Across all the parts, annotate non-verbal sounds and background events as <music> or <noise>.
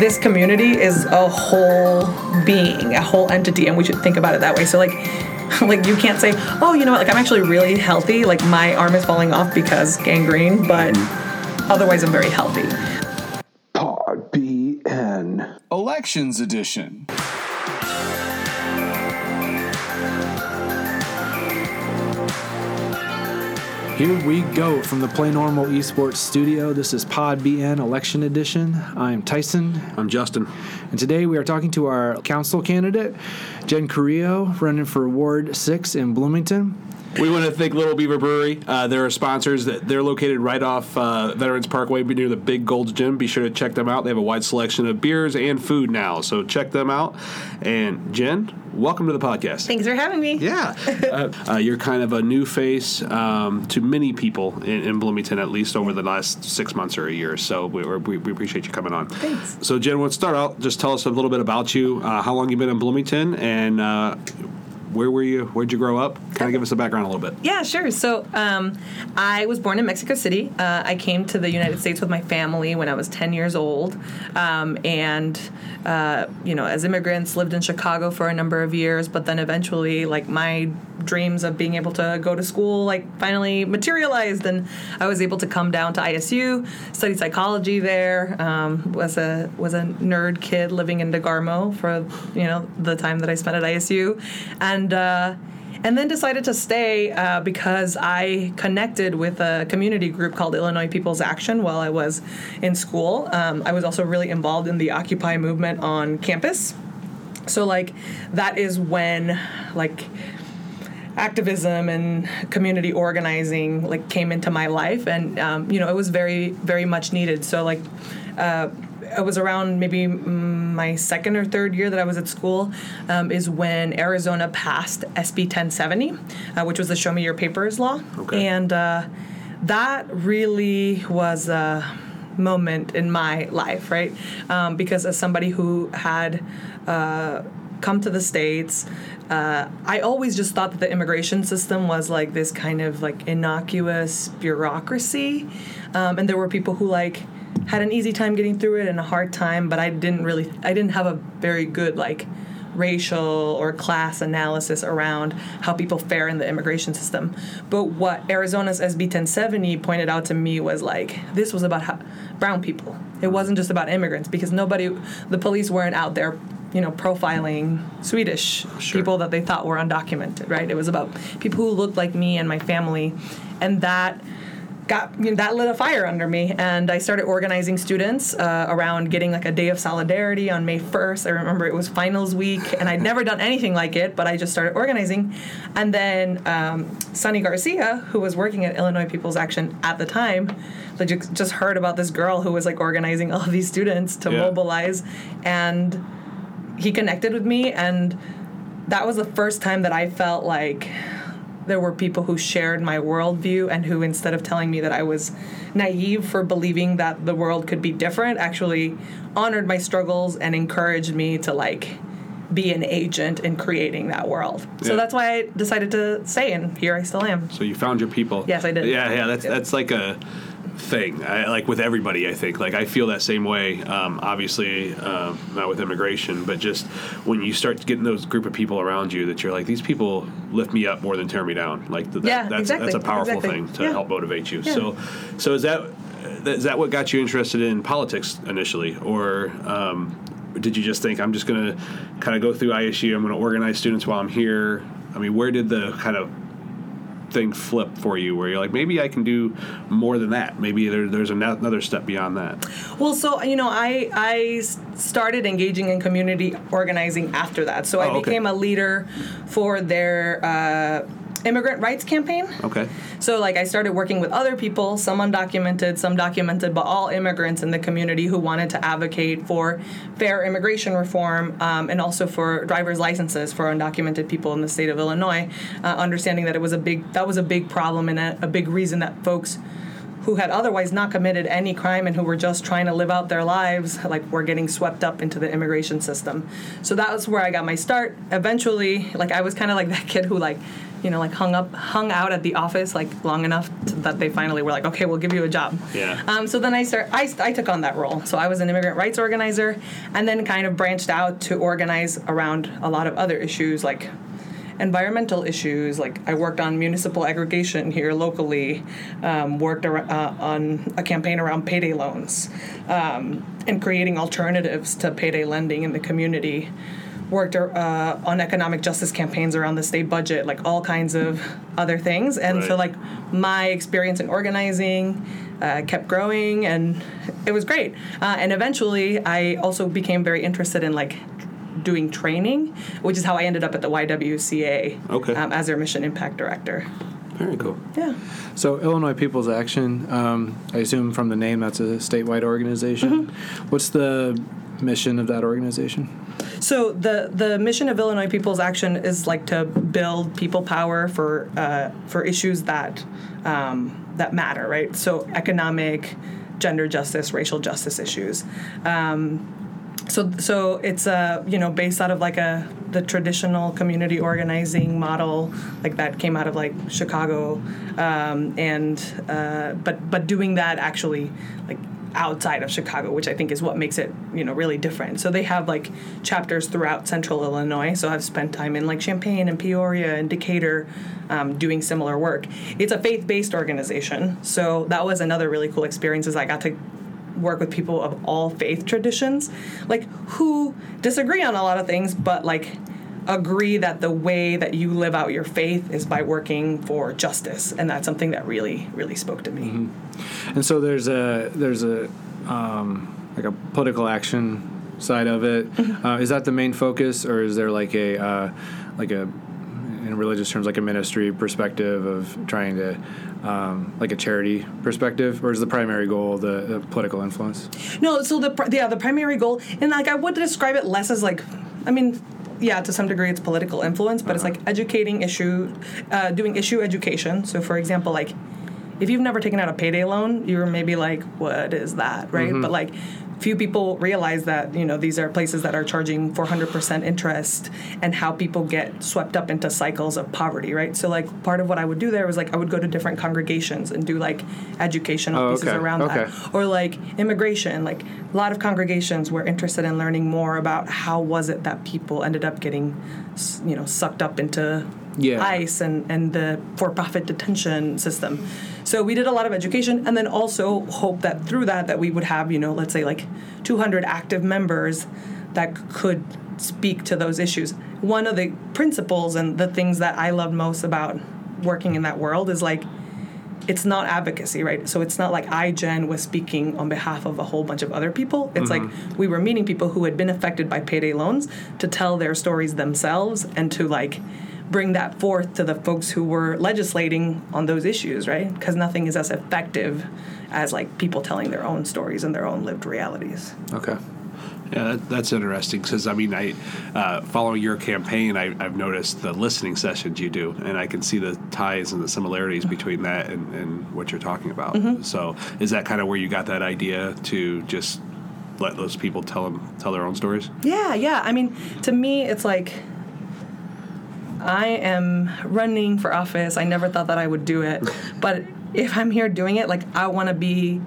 this community is a whole being, a whole entity, and we should think about it that way. So like <laughs> like you can't say, oh, you know what, like I'm actually really healthy, like my arm is falling off because gangrene, but otherwise I'm very healthy. Pod BN. Elections Edition. Here we go from the Play Normal Esports studio. This is Pod BN Election Edition. I'm Tyson, I'm Justin. and today we are talking to our council candidate, Jenn Carrillo, running for Ward 6 in Bloomington. We want to thank Little Beaver Brewery. Uh, they're our sponsors. That They're located right off uh, Veterans Parkway near the Big Gold's Gym. Be sure to check them out. They have a wide selection of beers and food now, so check them out. And Jenn, welcome to the podcast. Thanks for having me. Yeah, <laughs> uh, uh, you're kind of a new face um, to many people in, in Bloomington, at least over the last six months or a year. So we, we, we appreciate you coming on. Thanks. So Jenn, let's start out. Just tell us a little bit about you. Uh, how long you've been in Bloomington, and uh, where were you? Where'd you grow up? Kind of give us a background a little bit. Yeah, sure. So um, I was born in Mexico City. Uh, I came to the United States with my family when I was 10 years old. Um, and, uh, you know, as immigrants, lived in Chicago for a number of years, but then eventually, like, my dreams of being able to go to school, like, finally materialized. And I was able to come down to ISU, study psychology there, um, was, a, was a nerd kid living in DeGarmo for, you know, the time that I spent at ISU. And, uh, and then decided to stay uh, because I connected with a community group called Illinois People's Action while I was in school. Um, I was also really involved in the Occupy movement on campus. So like that is when like activism and community organizing like came into my life and um, you know it was very very much needed so like uh, it was around maybe my second or third year that I was at school um, is when Arizona passed SB 1070, uh, which was the Show Me Your Papers law. Okay. And uh, that really was a moment in my life, right? Um, because as somebody who had uh, come to the States, uh, I always just thought that the immigration system was like this kind of like innocuous bureaucracy. Um, and there were people who like, had an easy time getting through it and a hard time, but I didn't really, I didn't have a very good like racial or class analysis around how people fare in the immigration system. But what Arizona's SB 1070 pointed out to me was like this was about how, brown people. It wasn't just about immigrants because nobody, the police weren't out there. You know, profiling Swedish Sure. people that they thought were undocumented, right? It was about people who looked like me and my family, and that got you know, that lit a fire under me and i started organizing students uh, around getting like a day of solidarity on may 1st i remember it was finals week and i'd never done anything like it but i just started organizing and then um, sunny garcia who was working at illinois people's action at the time like ju- just heard about this girl who was like organizing <laughs> all of these students to Yeah. mobilize and he connected with me and that was the first time that i felt like there were people who shared my worldview and who instead of telling me that i was naive for believing that the world could be different actually honored my struggles and encouraged me to like be an agent in creating that world so that's why i decided to stay and here i still am So you found your people. Yes, I did. Yeah, yeah. That's that's like a thing. I, like with everybody, I think. Like I feel that same way. Um, obviously, um, not with immigration, but just when you start getting those group of people around you that you're like, these people lift me up more than tear me down. Like th- that, Yeah, that's exactly, that's a powerful exactly. thing to Yeah. help motivate you. Yeah. So, so is that is that what got you interested in politics initially, or um, did you just think I'm just going to kind of go through ISU? I'm going to organize students while I'm here. I mean, where did the kind of thing flip for you where you're like maybe i can do more than that maybe there, there's another step beyond that Well, so you know, i i started engaging in community organizing after that. So I Oh, okay. became a leader for their uh, immigrant rights campaign. okay So like I started working with other people, some undocumented, some documented, but all immigrants in the community who wanted to advocate for fair immigration reform um, and also for driver's licenses for undocumented people in the state of Illinois. Uh, understanding that it was a big that was a big problem and a, a big reason that folks who had otherwise not committed any crime and who were just trying to live out their lives like were getting swept up into the immigration system so that was where i got my start eventually like i was kind of like <laughs> that kid who like you know, like hung up, hung out at the office like long enough to, that they finally were like, okay, we'll give you a job. Yeah. Um, so then I start, I, I took on that role. So I was an immigrant rights organizer, and then kind of branched out to organize around a lot of other issues like environmental issues. Like I worked on municipal aggregation here locally, um, worked ar- uh, on a campaign around payday loans, um, and creating alternatives to payday lending in the community. Worked uh, on economic justice campaigns around the state budget, like all kinds of other things. And so, like my experience in organizing uh, kept growing, and it was great. Uh, and eventually, I also became very interested in like doing training, which is how I ended up at the YWCA Okay. um, as their mission impact director. Very cool. Yeah. So Illinois People's Action, um, I assume from the name that's a statewide organization. Mm-hmm. What's the mission of that organization? So the the mission of Illinois People's Action is like to build people power for uh, for issues that um, that matter, right? So economic, gender justice, racial justice issues. Um, so so it's uh, you know based out of like a the traditional community organizing model like that came out of like Chicago um, and uh, but but doing that actually like outside of Chicago which I think is what makes it you know really different. So they have like chapters throughout central Illinois. So I've spent time in like Champaign and Peoria and Decatur um, doing similar work. It's a faith-based organization. So that was another really cool experience is I got to work with people of all faith traditions, like who disagree on a lot of things, but like agree that the way that you live out your faith is by working for justice, and that's something that really, really spoke to me. And so there's a there's a um, like a political action side of it. Mm-hmm. Uh, is that the main focus, or is there like a uh, like a in religious terms like a ministry perspective of trying to um, like a charity perspective, or is the primary goal the, the political influence? No, so the yeah the primary goal, and like I would describe it less as like, I mean. Yeah, to some degree, it's political influence, but it's like educating issue, uh, doing issue education. So, for example, like if you've never taken out a payday loan, you're maybe like, what is that, right? But like, few people realize that you know these are places that are charging 400% interest, and how people get swept up into cycles of poverty, right? So like, part of what I would do there was like I would go to different congregations and do like educational Oh, pieces okay, around okay. that, or like immigration. Like a lot of congregations were interested in learning more about how was it that people ended up getting, you know, sucked up into Yeah. ICE and, and the for-profit detention system. So we did a lot of education, and then also hope that through that that we would have, you know, let's say like 200 active members that could speak to those issues. One of the principles and the things that I love most about working in that world is like it's not advocacy, right? So it's not like I, Jenn, was speaking on behalf of a whole bunch of other people. It's like mm-hmm. we were meeting people who had been affected by payday loans to tell their stories themselves and to like bring that forth to the folks who were legislating on those issues, right? Because nothing is as effective as like people telling their own stories and their own lived realities. Okay. Yeah, that, that's interesting because I mean, I uh, following your campaign, I, I've noticed the listening sessions you do, and I can see the ties and the similarities between that and, and what you're talking about. So, is that kind of where you got that idea to just let those people tell them tell their own stories? Yeah, yeah. I mean, to me, it's like I am running for office. I never thought that I would do it, but if I'm here doing it, like I want to be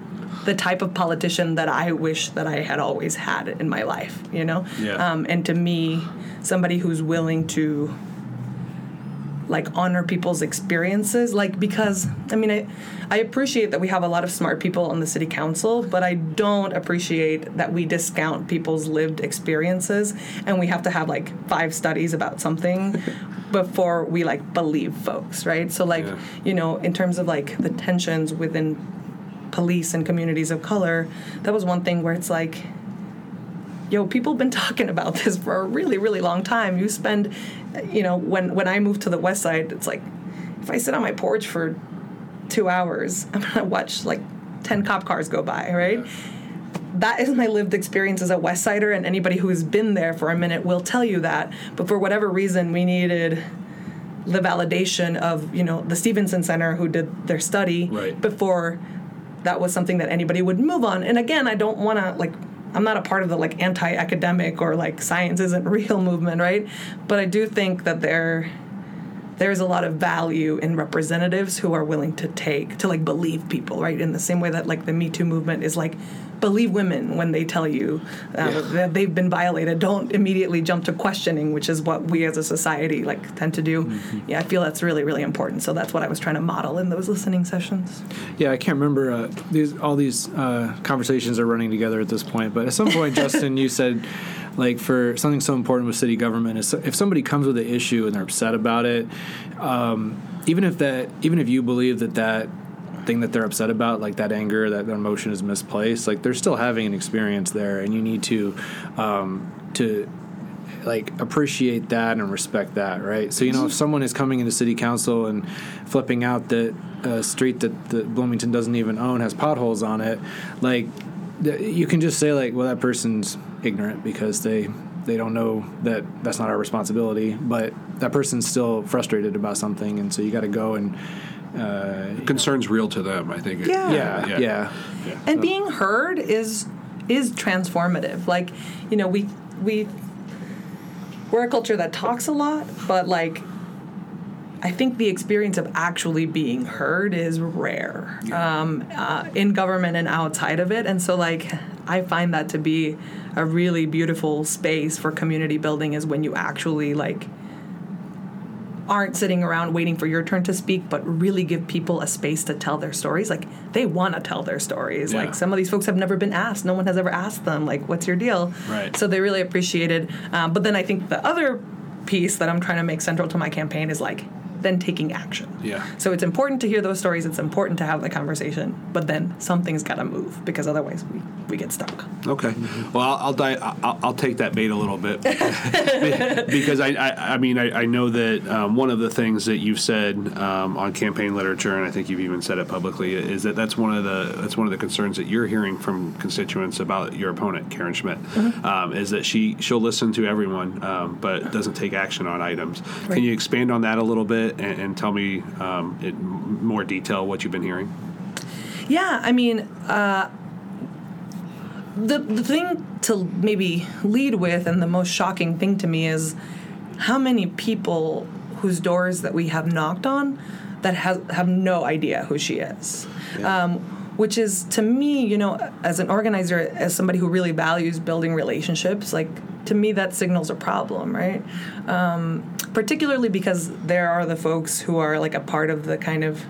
the type of politician that I wish that I had always had in my life. You know. Yeah. Um, and to me, somebody who's willing to like honor people's experiences like because i mean I, I appreciate that we have a lot of smart people on the city council but i don't appreciate that we discount people's lived experiences and we have to have like five studies about something <laughs> before we like believe folks right so like Yeah. you know in terms of like the tensions within police and communities of color that was one thing where it's like yo, people have been talking about this for a really, really long time. You spend, you know, when when I moved to the West Side, it's like if I sit on my porch for two hours, I'm gonna watch like ten cop cars go by, right? That is my lived experience as a West Sider, and anybody who has been there for a minute will tell you that. But for whatever reason, we needed the validation of you know the Stevenson Center who did their study Right. before that was something that anybody would move on. And again, I don't want to like I'm not a part of the like anti-academic or like science isn't real movement, right? But I do think that there there's a lot of value in representatives who are willing to take to like believe people right in the same way that like the me too movement is like believe women when they tell you uh, that they've been violated don't immediately jump to questioning which is what we as a society like tend to do yeah i feel that's really really important so that's what i was trying to model in those listening sessions Yeah, I can't remember. Uh, these all these uh, conversations are running together at this point. But at some point, <laughs> Justin, you said, like, for something so important with city government is if somebody comes with an issue and they're upset about it, um, even if that, even if you believe that that thing that they're upset about, like that anger, that, that emotion is misplaced, like they're still having an experience there, and you need to um, to like appreciate that and respect that, right? So you know, if someone is coming into city council and flipping out that a street that, that Bloomington doesn't even own has potholes on it, like th- you can just say like, well, that person's ignorant because they they don't know that that's not our responsibility, but that person's still frustrated about something, and so you got to go and uh, Concern's real to them. I think. Yeah. yeah, Yeah. yeah, and being heard is is transformative like you know we we we're a culture that talks a lot but like i think the experience of actually being heard is rare um, uh, in government and outside of it and so like i find that to be a really beautiful space for community building is when you actually like aren't sitting around waiting for your turn to speak, but really give people a space to tell their stories. Like they want to tell their stories. Yeah. Like some of these folks have never been asked. No one has ever asked them. Like, what's your deal? Right. So they really appreciated. Um, but then I think the other piece that I'm trying to make central to my campaign is like then taking action. Yeah. So it's important to hear those stories. It's important to have the conversation. But then something's got to move because otherwise we, we get stuck. Okay. Well, I'll I'll, di- I'll I'll take that bait a little bit <laughs> because I I, I mean I, I know that um, one of the things that you've said um, on campaign literature and I think you've even said it publicly is that that's one of the that's one of the concerns that you're hearing from constituents about your opponent Karen Schmidt um, is that she she'll listen to everyone um, but doesn't take action on items. Can you expand on that a little bit and, and tell me um, in more detail what you've been hearing? Yeah, I mean, uh, the the thing to maybe lead with, and the most shocking thing to me is how many people whose doors that we have knocked on that has have no idea who she is. Um, which is to me, you know, as an organizer, as somebody who really values building relationships, like to me that signals a problem, right? Um, particularly because there are the folks who are like a part of the kind of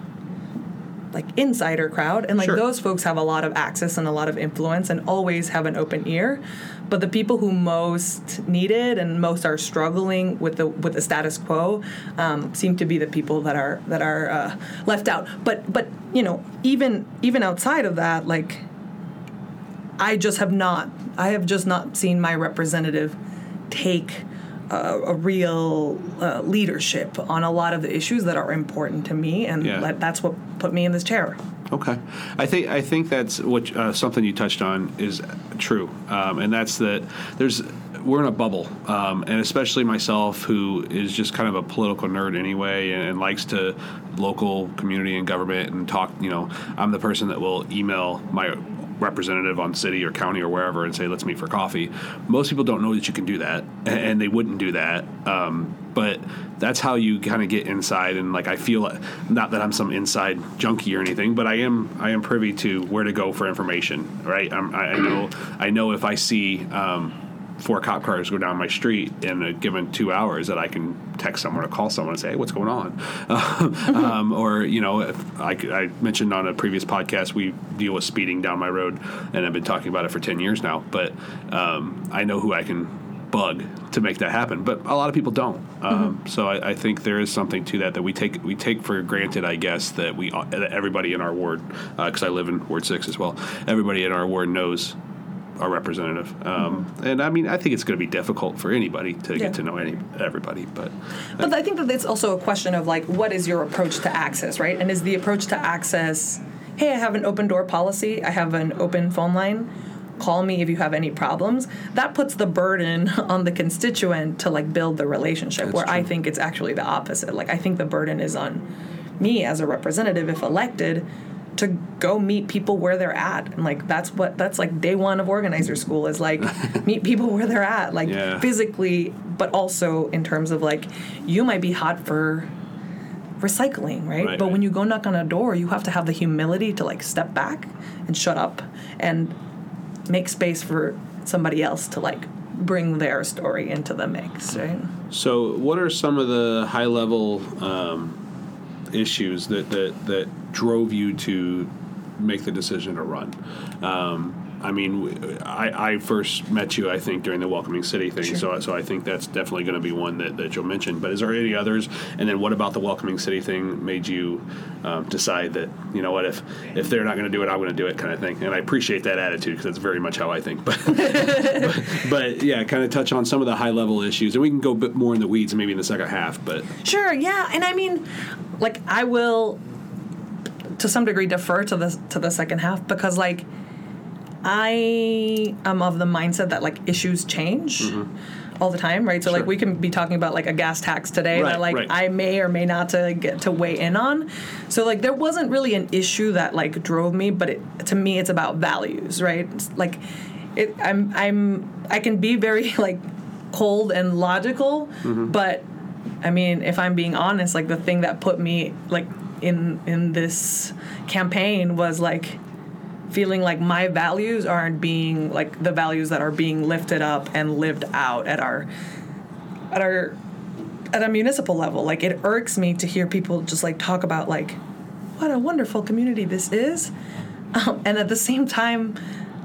like insider crowd and like Sure. those folks have a lot of access and a lot of influence and always have an open ear but the people who most need it and most are struggling with the with the status quo um, seem to be the people that are that are uh, left out but but you know even even outside of that like I just have not I have just not seen my representative take a, a real uh, leadership on a lot of the issues that are important to me and Yeah. that, that's what put me in this chair. Okay, I think I think that's what uh, something you touched on is true, um, and that's that there's we're in a bubble, um, and especially myself, who is just kind of a political nerd anyway, and, and likes to local community and government and talk. You know, I'm the person that will email my representative on city or county or wherever and say let's meet for coffee. Most people don't know that you can do that and they wouldn't do that um, but that's how you kind of get inside and like i feel not that i'm some inside junkie or anything but i am i am privy to where to go for information right? I'm, I, know i know if i see um, four cop cars go down my street in a given two hours that I can text someone or call someone and say, hey, what's going on? <laughs> um, or, you know, if I, I mentioned on a previous podcast, we deal with speeding down my road and I've been talking about it for 10 years now, but um, I know who I can bug to make that happen, but a lot of people don't. Um, So I, I think there is something to that that we take we take for granted, I guess, that we that everybody in our ward, because I live in Ward Six as well. Everybody in our ward knows our representative, um, and I mean, I think it's going to be difficult for anybody to Yeah. get to know any everybody, but But I think that it's also a question of like, what is your approach to access, right? And is the approach to access, hey, I have an open door policy, I have an open phone line, call me if you have any problems. That puts the burden <laughs> on the constituent to like build the relationship. where I think it's actually the opposite. Like I think the burden is on me as a representative, if elected. To go meet people where they're at, and like that's what that's like day one of organizer school is like <laughs> meet people where they're at, like Yeah. physically, but also in terms of like you might be hot for recycling, right? Right, but when you go knock on a door, you have to have the humility to like step back and shut up and make space for somebody else to like bring their story into the mix, right? So, what are some of the high level um, issues that, that that drove you to make the decision to run? Um, I mean, I first met you, I think, during the Welcoming City thing, so so I think that's definitely going to be one that, that you'll mention. But is there any others? And then, what about the Welcoming City thing made you um, decide that you know what if if they're not going to do it, I'm going to do it, kind of thing? And I appreciate that attitude because that's very much how I think. But <laughs> but yeah, kind of touch on some of the high level issues, and we can go a bit more in the weeds maybe in the second half. But Sure, yeah, and I mean, like I will, to some degree, defer to the to the second half because like I am of the mindset that like issues change. All the time, right? So Sure. like we can be talking about like a gas tax today Right, that like right. I may or may not to get to weigh in on. So like there wasn't really an issue that like drove me, but it, to me it's about values, right? It's like it I'm I'm I can be very <laughs> like cold and logical, Mm-hmm. but I mean, if I'm being honest, like the thing that put me like in in this campaign was like feeling like my values aren't being like the values that are being lifted up and lived out at our at our at a municipal level. Like it irks me to hear people just like talk about like what a wonderful community this is, um, and at the same time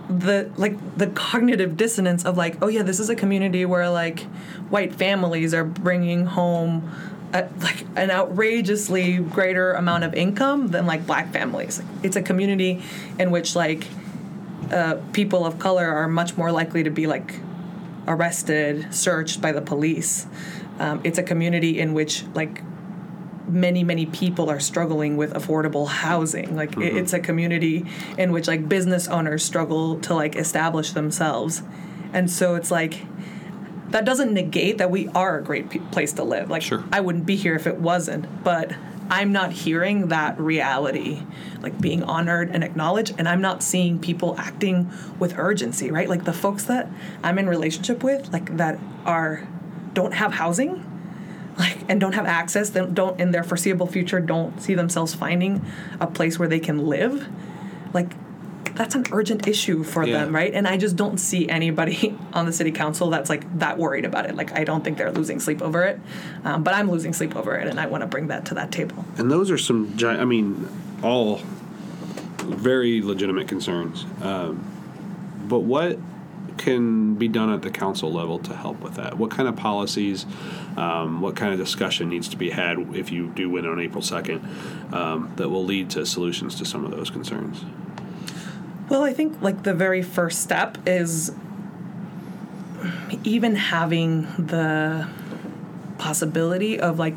the like the cognitive dissonance of like oh yeah this is a community where like white families are bringing home a, like an outrageously greater amount of income than like black families. It's a community in which like uh, people of color are much more likely to be like arrested searched by the police. Um, it's a community in which like many many people are struggling with affordable housing. Like it- it's a community in which like business owners struggle to like establish themselves. And so it's like that doesn't negate that we are a great pe- place to live like Sure. i wouldn't be here if it wasn't but i'm not hearing that reality like being honored and acknowledged and i'm not seeing people acting with urgency right like the folks that i'm in relationship with like that are don't have housing like and don't have access don't in their foreseeable future don't see themselves finding a place where they can live like that's an urgent issue for Yeah. them right and i just don't see anybody <laughs> on the city council that's like that worried about it like i don't think they're losing sleep over it um, but i'm losing sleep over it and i want to bring that to that table and those are some giant. I mean, all very legitimate concerns. Um, but what can be done at the council level to help with that? What kind of policies, um, what kind of discussion needs to be had if you do win on April 2nd um, that will lead to solutions to some of those concerns? Well, I think like the very first step is even having the possibility of like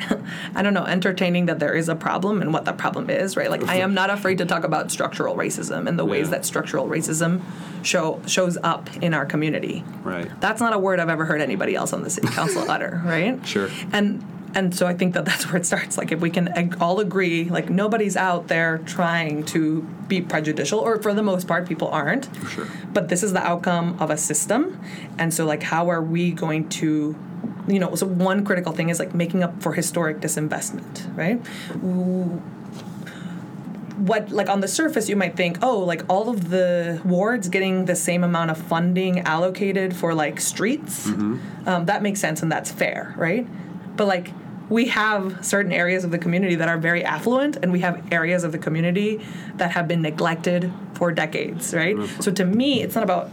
<laughs> I don't know, entertaining that there is a problem and what that problem is, right? Like I am not afraid to talk about structural racism and the ways Yeah. that structural racism show shows up in our community. Right. That's not a word I've ever heard anybody else on the city council <laughs> utter, right? Sure. And and so I think that that's <laughs> where it starts. Like if we can all agree, like nobody's out there trying to be prejudicial, or for the most part, people aren't. Sure. But this is the outcome of a system, and so like how are we going to you know, so one critical thing is like making up for historic disinvestment, right? what like on the surface you might think oh like all of the wards getting the same amount of funding allocated for like streets um, that makes sense and that's fair right but like we have certain areas of the community that are very affluent and we have areas of the community that have been neglected for decades right? So to me it's not about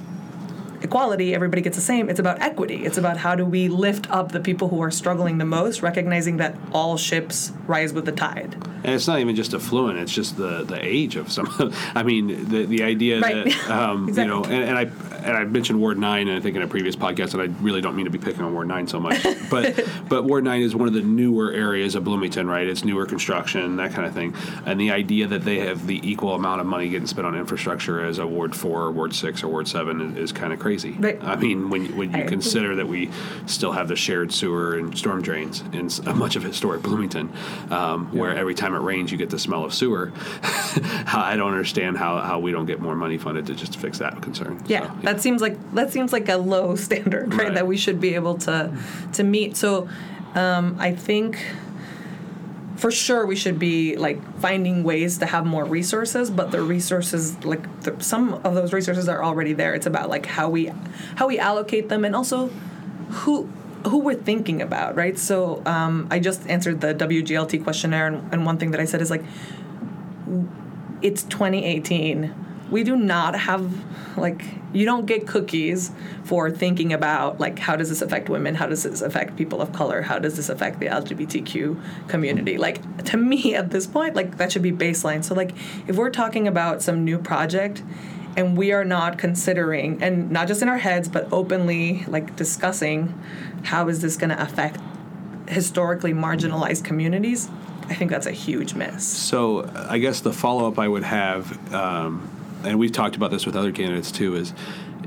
equality, everybody gets the same. It's about equity. It's about how do we lift up the people who are struggling the most, recognizing that all ships rise with the tide. And it's not even just affluent; it's just the, the age of some. <laughs> I mean, the the idea Right. that um, Exactly. you know, and, and I and I mentioned Ward Nine, and I think in a previous podcast, and I really don't mean to be picking on Ward Nine so much, <laughs> but but Ward Nine is one of the newer areas of Bloomington, right? It's newer construction, that kind of thing, and the idea that they have the equal amount of money getting spent on infrastructure as a Ward Four, or Ward Six, or Ward Seven is, is kind of crazy. Right. I mean, when when you consider that we still have the shared sewer and storm drains in <laughs> much of historic Bloomington, um, where every time it rains you get the smell of sewer. <laughs> I don't understand how, how we don't get more money funded to just fix that concern. Yeah, So, that seems like that seems like a low <laughs> standard, right? Right. That we should be able to to meet. So, um, I think for sure we should be like finding ways to have more resources but the resources like the, some of those resources are already there. It's about like how we how we allocate them and also who who we're thinking about right? So um, i just answered the wglt questionnaire and, and one thing that i said is like it's 2018 we do not have like you don't get cookies for thinking about like how does this affect women? How does this affect people of color? How does this affect the lgbtq community? Like to me <laughs> at this point like that should be baseline. So like if we're talking about some new project and we are not considering and not just in our heads but openly like discussing how is this going to affect historically marginalized communities i think that's a huge miss. So I guess the follow up I would have, um, and we've talked about this with other candidates too, is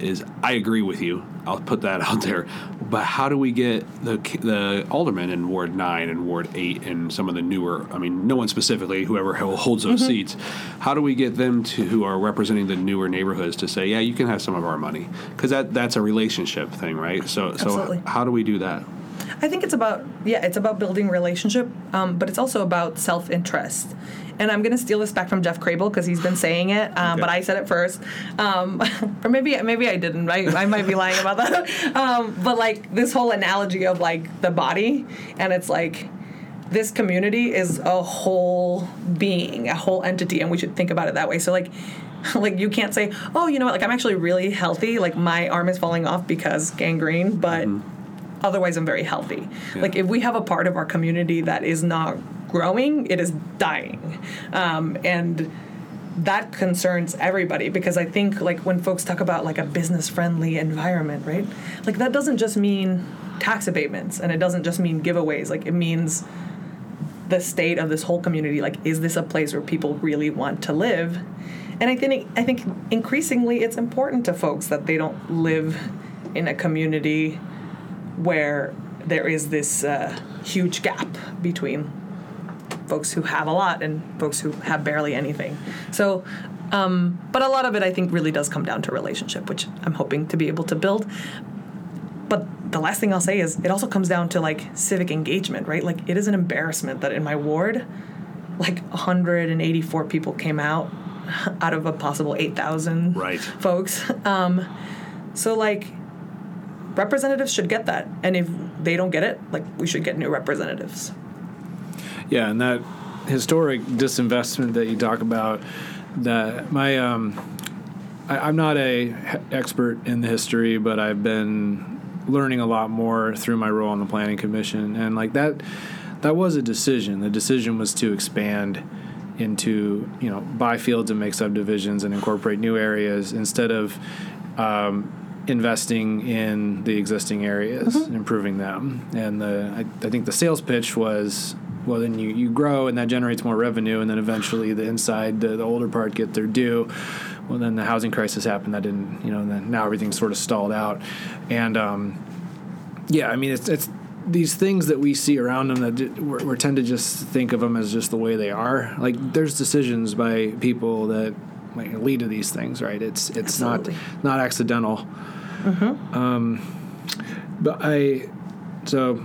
is I agree with you. I'll put that <laughs> out there. But how do we get the the aldermen in Ward Nine and Ward Eight and some of the newer? I mean, no one specifically, whoever holds those mm-hmm. seats. How do we get them to who are representing the newer neighborhoods to say, yeah, you can have some of our money because that that's a relationship thing, right? So Absolutely. so how do we do that? I think it's about yeah, it's about building relationship, um, but it's also about self interest. And I'm gonna steal this back from Jeff Crabill because he's been saying it, um, Okay. but I said it first, um, <laughs> or maybe maybe I didn't. I, I might be lying about that. <laughs> Um, but like this whole analogy of like the body, and it's like this community is a whole being, a whole entity, and we should think about it that way. So like. <laughs> Like you can't say, oh, you know what? Like I'm actually really healthy. Like my arm is falling off because gangrene, but otherwise I'm very healthy. Like if we have a part of our community that is not growing, it is dying, um, and that concerns everybody because I think like when folks talk about like a business friendly environment, right? Like that doesn't just mean tax abatements and it doesn't just mean giveaways. Like it means the state of this whole community. Like is this a place where people really want to live? And I think I think increasingly it's important to folks that they don't live in a community where there is this uh, huge gap between folks who have a lot and folks who have barely anything. So, um, but a lot of it I think really does come down to relationship, which I'm hoping to be able to build. But the last thing I'll say is it also comes down to like civic engagement, right? Like it is an embarrassment that in my ward, like 184 people came out out of a possible 8,000 Right. folks. Um, so like representatives should get that, and if they don't get it, like we should get new representatives. Yeah, and that historic disinvestment that you talk about, that my um, I, I'm not a he- expert in the history, but I've been learning a lot more through my role on the planning commission, and like that, that was a decision. The decision was to expand into you know buy fields and make subdivisions and incorporate new areas instead of um, investing in the existing areas and improving them. And the I, I think the sales pitch was well then you, you grow and that generates more revenue and then eventually the inside the, the older part get their due. Well then the housing crisis happened that didn't you know and then now everything's sort of stalled out. And um, yeah, I mean it's it's these things that we see around them that we tend to just think of them as just the way they are. Like there's decisions by people that like, lead to these things, right? It's it's Absolutely. not not accidental. Um, but I so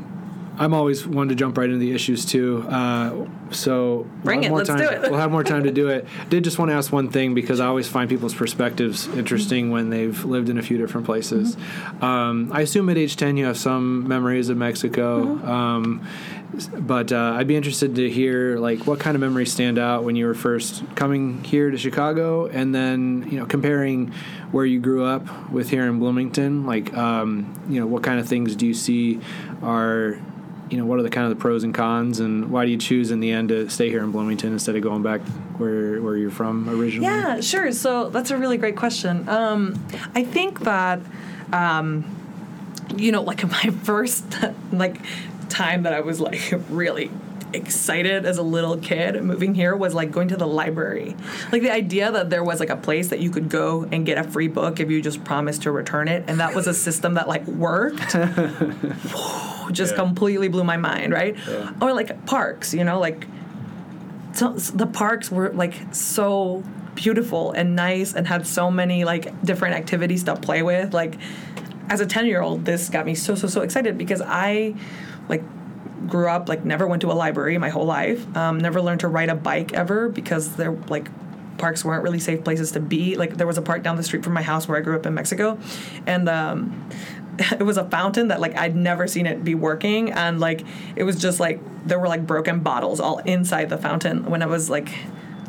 I'm always one to jump right into the issues too. Uh, so Bring we'll have it, more let's time. do it. we'll have more time to do it. <laughs> Did just want to ask one thing because I always find people's perspectives interesting when they've lived in a few different places. Mm-hmm. Um, I assume at age ten you have some memories of Mexico. Mm-hmm. Um, but uh, I'd be interested to hear like what kind of memories stand out when you were first coming here to Chicago, and then you know comparing where you grew up with here in Bloomington. Like um, you know what kind of things do you see are you know what are the kind of the pros and cons, and why do you choose in the end to stay here in Bloomington instead of going back where where you're from originally? Yeah, sure. So that's a really great question. Um, I think that, um, you know, like <laughs> my first like time that I was like <laughs> really excited as a little kid moving here was like going to the library. Like the idea that there was like a place that you could go and get a free book if you just promised to return it and that was a system that like worked <laughs> just completely blew my mind right? Or like parks you know like so, the parks were like so beautiful and nice and had so many like different activities to play with. Like as a 10 year old this got me so so so excited because i like grew up like never went to a library my whole life. Um, never learned to ride a bike ever because they're like parks weren't really safe places to be. Like there was a park down the street from my house where I grew up in Mexico, and um, <laughs> it was a fountain that like I'd never seen it be working, and like it was just like there were like broken bottles all inside the fountain. When I was like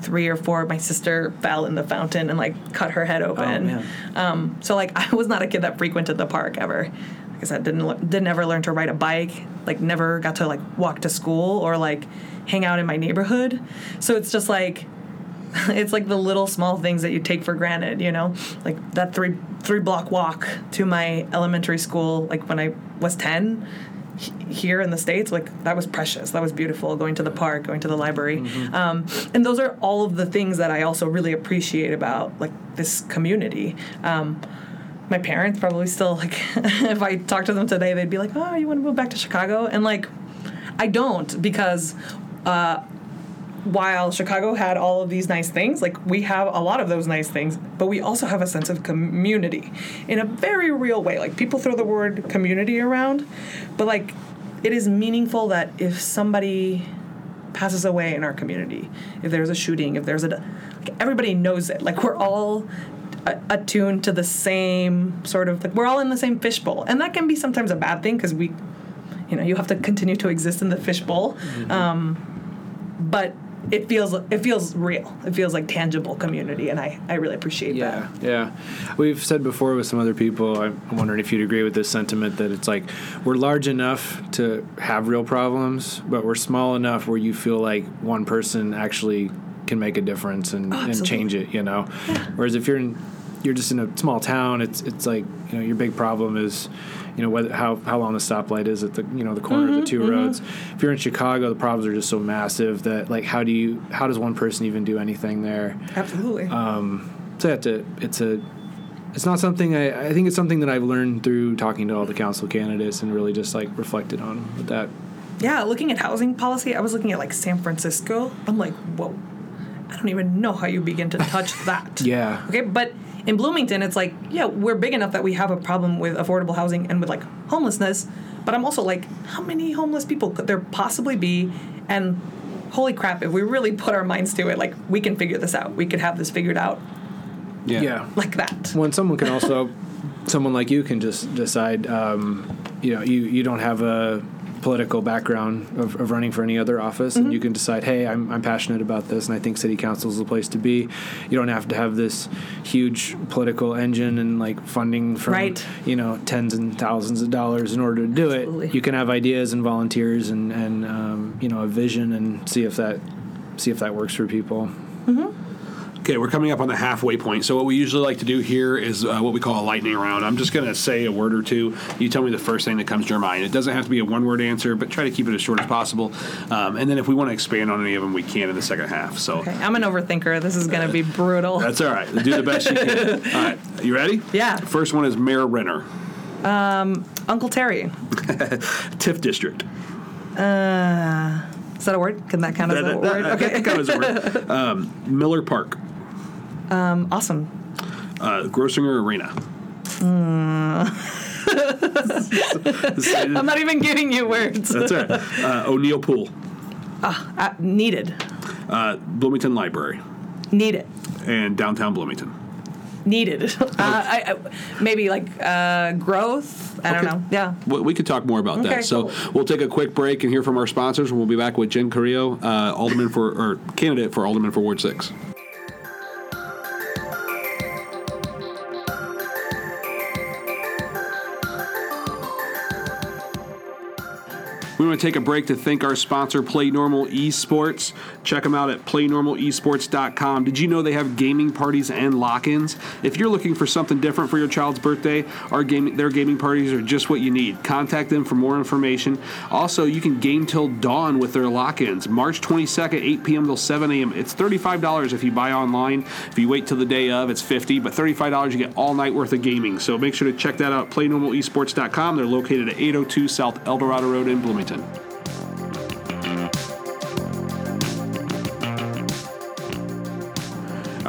three or four, my sister fell in the fountain and like cut her head open. man. um, so like <laughs> I was not a kid that frequented the park ever. Like I said, didn't didn't ever learn to ride a bike. Like never got to like walk to school or like hang out in my neighborhood. So it's just like <laughs> it's like the little small things that you take for granted, you know, like that three three block walk to my elementary school, like when I was ten, here in the states, like that was precious. That was beautiful. Going to the park, going to the library, um, and those are all of the things that I also really appreciate about like this community. Um, my parents probably still like <laughs> if I talk to them today, they'd be like, "Oh, you want to move back to Chicago?" And like, I don't because uh, while Chicago had all of these nice things, like we have a lot of those nice things, but we also have a sense of community in a very real way. Like people throw the word community around, but like it is meaningful that if somebody passes away in our community, if there's a shooting, if there's a like everybody knows it. Like we're all attuned to the same sort of like we're all in the same fishbowl. And that can be sometimes a bad thing because we you know, you have to continue to exist in the fishbowl. Um, but it feels it feels real. It feels like tangible community, and I, I really appreciate Yeah, that. yeah. We've said before with some other people. I'm wondering if you'd agree with this sentiment that it's like we're large enough to have real problems, but we're small enough where you feel like one person actually can make a difference and, and change it. You know, whereas if you're in, you're just in a small town, it's it's like you know your big problem is. You know whether how, how long the stoplight is at the you know the corner of the mm-hmm, 2 mm-hmm. roads. If you're in Chicago, the problems are just so massive that like how do you how does one person even do anything there? Absolutely. Um, so it's a it's a it's not something I, I think it's something that I've learned through talking to all the council candidates and really just like reflected on with that. yeah, looking at housing policy, I was looking at like San Francisco. I'm like, whoa, I don't even know how you begin to touch <laughs> that. Yeah. Okay, but in Bloomington, it's like, yeah, we're big enough that we have a problem with affordable housing and with like homelessness. But I'm also like, how many homeless people could there possibly be? And holy crap, if we really put our minds to it, like we can figure this out. We could have this figured out Yeah. like that. When someone can also, someone like you can just decide, um, you know, you, you don't have a political background of, of running for any other office, and you can decide, hey, I'm, I'm passionate about this, and I think city council is the place to be. You don't have to have this huge political engine and like funding from, Right. you know, tens and thousands of dollars in order to do Absolutely. it. You can have ideas and volunteers and, and um, you know, a vision and see if that see if that works for people. Okay, we're coming up on the halfway point. So what we usually like to do here is uh, what we call a lightning round. I'm just going to say a word or two. You tell me the first thing that comes to your mind. It doesn't have to be a one-word answer, but try to keep it as short as possible. Um, and then if we want to expand on any of them, we can in the second half. So Okay, I'm an overthinker. This is going to be brutal. that's all right. Do the best you can. <laughs> All right, you ready? Yeah. First one is Mayor Renner, Um, Uncle Terry. <laughs> TIF district. Uh, Is that a word? Can that count as a That- word? that- Okay. that of is a word. <laughs> Um, Miller Park, Um, awesome. uh, Grossinger Arena. <laughs> I'm not even giving you words. That's right. Uh, O'Neill Pool, Uh, needed. uh, Bloomington Library, Need it. and downtown Bloomington. Needed. <laughs> Uh, I, I, maybe like uh, growth. I don't know. Yeah. We we could talk more about Okay, that. So cool. we'll take a quick break and hear from our sponsors, and we'll be back with Jenn Carrillo, uh, Alderman for or candidate for Alderman for Ward Six. We want to take a break to thank our sponsor, Play Normal Esports. Check them out at playnormalesports.com. Did you know they have gaming parties and lock-ins? If you're looking for something different for your child's birthday, our game, their gaming parties are just what you need. Contact them for more information. Also, you can game till dawn with their lock-ins. March 22nd, 8 p.m. till 7 a.m. It's $35 if you buy online. If you wait till the day of, it's 50 but $35 you get all night worth of gaming. So make sure to check that out, playnormalesports.com. They're located at 802 South Eldorado Road in Bloomington.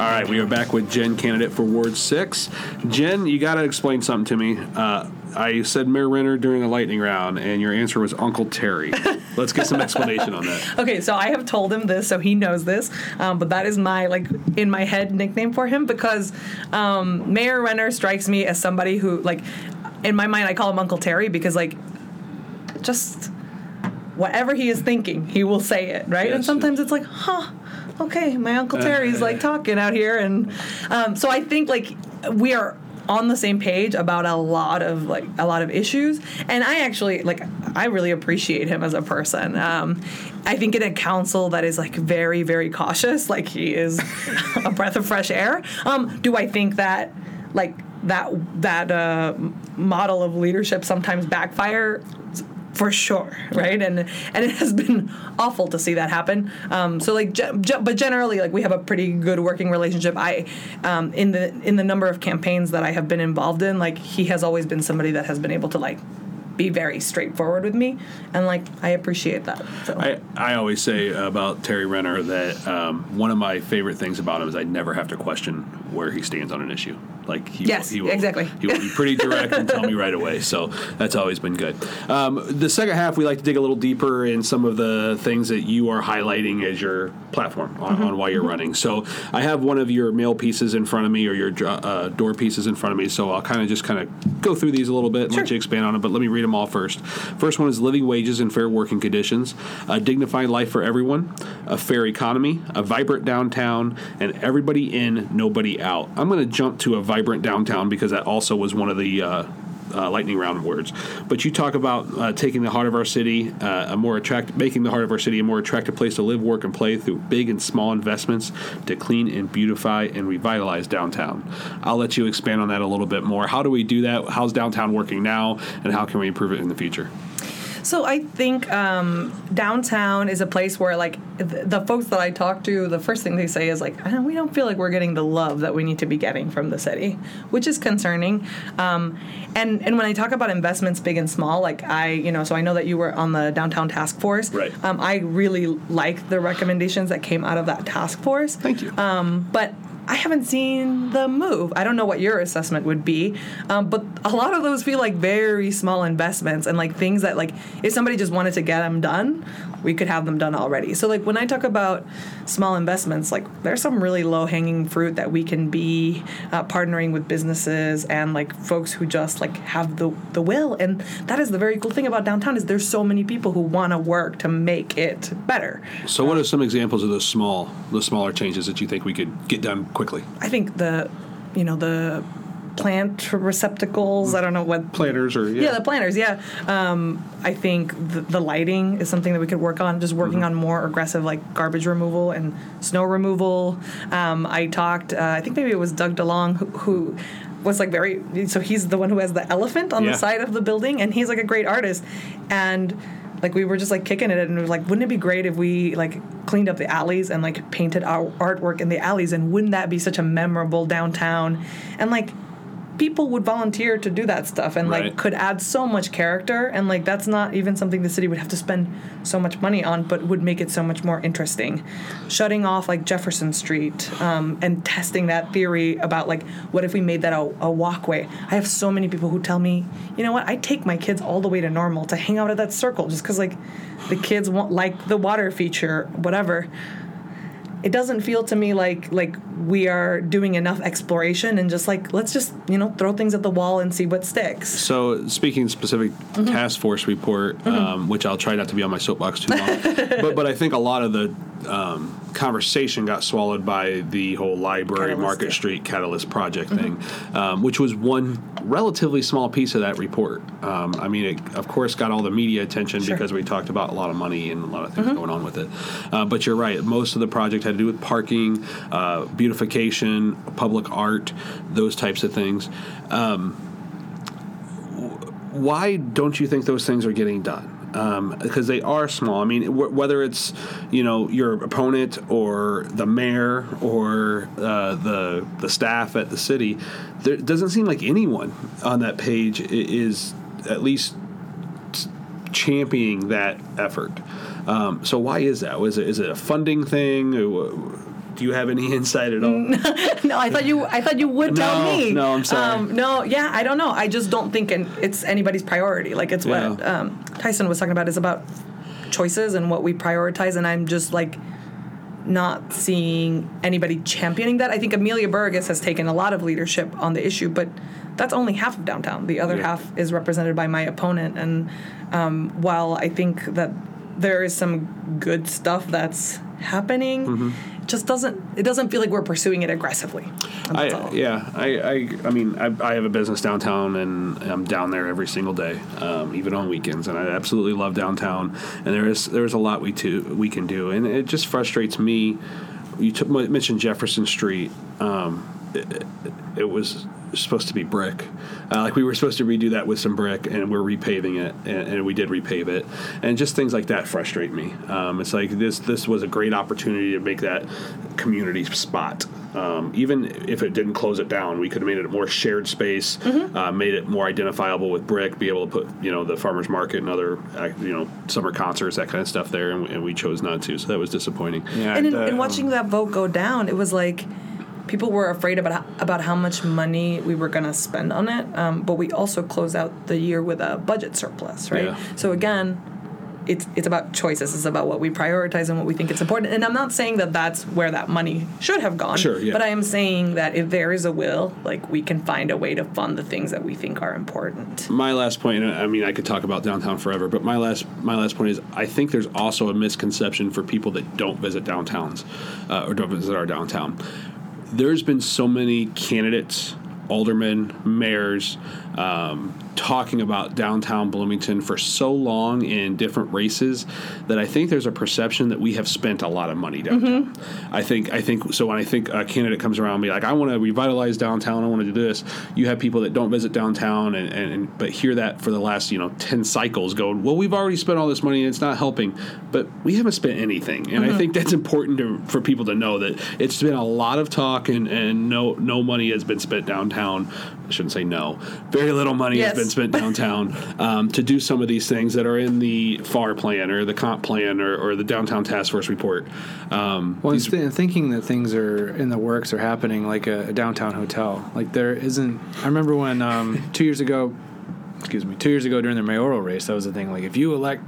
All right, we are back with Jenn, candidate for Ward 6. Jenn, you got to explain something to me. Uh, I said Mayor Renner during the lightning round, and your answer was Uncle Terry. <laughs> Let's get some explanation on that. Okay, so I have told him this, so he knows this. Um, but that is my like in my head nickname for him because um, Mayor Renner strikes me as somebody who like in my mind I call him Uncle Terry because like just whatever he is thinking, he will say it, right? and sometimes it's like, huh, okay, my Uncle Terry's like talking out here, and um, so I think like we are on the same page about a lot of like a lot of issues, and I actually like I really appreciate him as a person. Um, I think in a council that is like very very cautious, like he is <laughs> a breath of fresh air. Um, do I think that like that that uh, model of leadership sometimes backfire? For sure right? And and it has been <laughs> awful to see that happen. Um, so like ge- ge- but generally like we have a pretty good working relationship. I um, in the in the number of campaigns that i have been involved in like he has always been somebody that has been able to like be very straightforward with me. And like i appreciate that so. I, I always say about Tari Renner that um, one of my favorite things about him is I never have to question where he stands on an issue. Like he Yes, will, he will, exactly. He will be pretty direct and tell me right away. So that's always been good. Um, the second half, we like to dig a little deeper in some of the things that you are highlighting as your platform on, Mm-hmm. on why you're running. So I have one of your mail pieces in front of me or your uh, door pieces in front of me. So I'll kind of just kind of go through these a little bit and let you expand on it. But let me read them all first. First one is living wages and fair working conditions, a dignified life for everyone, a fair economy, a vibrant downtown, and everybody in, nobody out. I'm going to jump to a vibrant downtown because that also was one of the. Uh, uh, lightning round words, but you talk about uh, taking the heart of our city, uh, a more attract, making the heart of our city a more attractive place to live, work, and play through big and small investments to clean and beautify and revitalize downtown. I'll let you expand on that a little bit more. How do we do that? How's downtown working now, and how can we improve it in the future? So I think um, downtown is a place where like th- the folks that I talk to, the first thing they say is like, don't, we don't feel like we're getting the love that we need to be getting from the city, which is concerning. Um, and and when I talk about investments, big and small, like I, you know, so I know that you were on the downtown task force. Right. Um, I really like the recommendations that came out of that task force. Thank you. Um, but I haven't seen the move. I don't know what your assessment would be, um, but a lot of those feel like very small investments and like things that like if somebody just wanted to get them done, we could have them done already. So like when I talk about small investments, like there's some really low hanging fruit that we can be uh, partnering with businesses and like folks who just like have the the will. And that is the very cool thing about downtown is there's so many people who want to work to make it better. So, what are some examples of those small, the smaller changes that you think we could get done quickly? I think the, you know, the plant receptacles. I don't know what. planters or Yeah, the planters. Yeah, um, I think the, the lighting is something that we could work on. Just working on more aggressive like garbage removal and snow removal. Um, I talked. Uh, I think maybe it was Doug DeLong who. who was like very so he's the one who has the elephant on Yeah. the side of the building and he's like a great artist and like we were just like kicking it and we were like wouldn't it be great if we like cleaned up the alleys and like painted our artwork in the alleys and wouldn't that be such a memorable downtown and like people would volunteer to do that stuff and Right. like could add so much character and like that's not even something the city would have to spend so much money on but would make it so much more interesting. Shutting off like jefferson street um, and testing that theory about like what if we made that a, a walkway? I have so many people who tell me you know what? I take my kids all the way to normal to hang out at that circle just because like the kids want like the water feature whatever it doesn't feel to me like like we are doing enough exploration and just like let's just you know throw things at the wall and see what sticks. So, speaking specific Mm-hmm. task force report, um, which I'll try not to be on my soapbox too long, <laughs> but but I think a lot of the um, conversation got swallowed by the whole library Catalyst, Market yeah. Mm-hmm. Street Catalyst project thing, um, which was one relatively small piece of that report. Um, I mean, it of course got all the media attention Sure. Mm-hmm. because we talked about a lot of money and a lot of things going on with it. Uh, but you're right; most of the project had to do with parking, uh, beautification, public art, those types of things. why don't you think those things are getting done? Because they are small. I mean, wh- whether it's you know your opponent or the mayor or uh, the the staff at the city, there doesn't seem like anyone on that page is at least championing that effort. Um, so why is that? Was it is it a funding thing? Do you have any <laughs> insight at all? <laughs> no, I thought you. I thought you would tell No, me. Um, no, I'm sorry. no, yeah, I don't know. I just don't think it's anybody's priority. Like it's what Yeah. um, Tyson was talking about. Is about choices and what we prioritize, and I'm just like not seeing anybody championing that. I think Amelia Buragas has taken a lot of leadership on the issue, but that's only half of downtown. The other Yeah. half is represented by my opponent, and um, while I think that there is some good stuff that's happening. Mm-hmm. It just doesn't. It doesn't feel like we're pursuing it aggressively. I, all. yeah, I, I, I mean, I, I have a business downtown, and I'm down there every single day, um, even on weekends, and I absolutely love downtown. And there is there is a lot we to we can do, and it just frustrates me. You took, mentioned Jefferson Street. Um, it, it was supposed to be brick. Uh, like we were supposed to redo that with some brick, and we're repaving it, and, and we did repave it, and just things like that frustrate me. Um, it's like this this was a great opportunity to make that community spot. Um, even if it didn't close it down, we could have made it a more shared space, uh, made it more identifiable with brick, be able to put you know the farmers market and other uh, you know summer concerts that kind of stuff there, and, and we chose not to, so that was disappointing. Yeah, and in, the, in watching that vote go down, it was like people were afraid about how, about how much money we were going to spend on it. Um, but we also closed out the year with a budget surplus, right? Yeah. So again, it's it's about choices. It's about what we prioritize and what we think is important. And I'm not saying that that's where that money should have gone. Sure, yeah. But I am saying that if there is a will, like we can find a way to fund the things that we think are important. my last point point. i mean i could talk about downtown forever but my last my last point is i think there's also a misconception for people that don't visit downtowns uh, or don't visit our downtown there's been so many candidates aldermen mayors um, talking about downtown bloomington for so long in different races that i think there's a perception that we have spent a lot of money downtown. Mm-hmm. I think i think so when i think a candidate comes around and be like i want to revitalize downtown i want to do this you have people that don't visit downtown and, and, and but hear that for the last you know 10 cycles going well we've already spent all this money and it's not helping but we haven't spent anything. And i mm-hmm. think that's important to, for people to know that it's been a lot of talk and, and no no money has been spent downtown. I shouldn't say no. Very little money Yes. has been spent downtown um, to do some of these things that are in the FAR plan or the comp plan or, or the downtown task force report um, Well, instead thinking that things are in the works or happening like a, a downtown hotel, like there isn't. I remember when um, two years ago, excuse me, two years ago during the mayoral race, that was the thing. Like, if you elect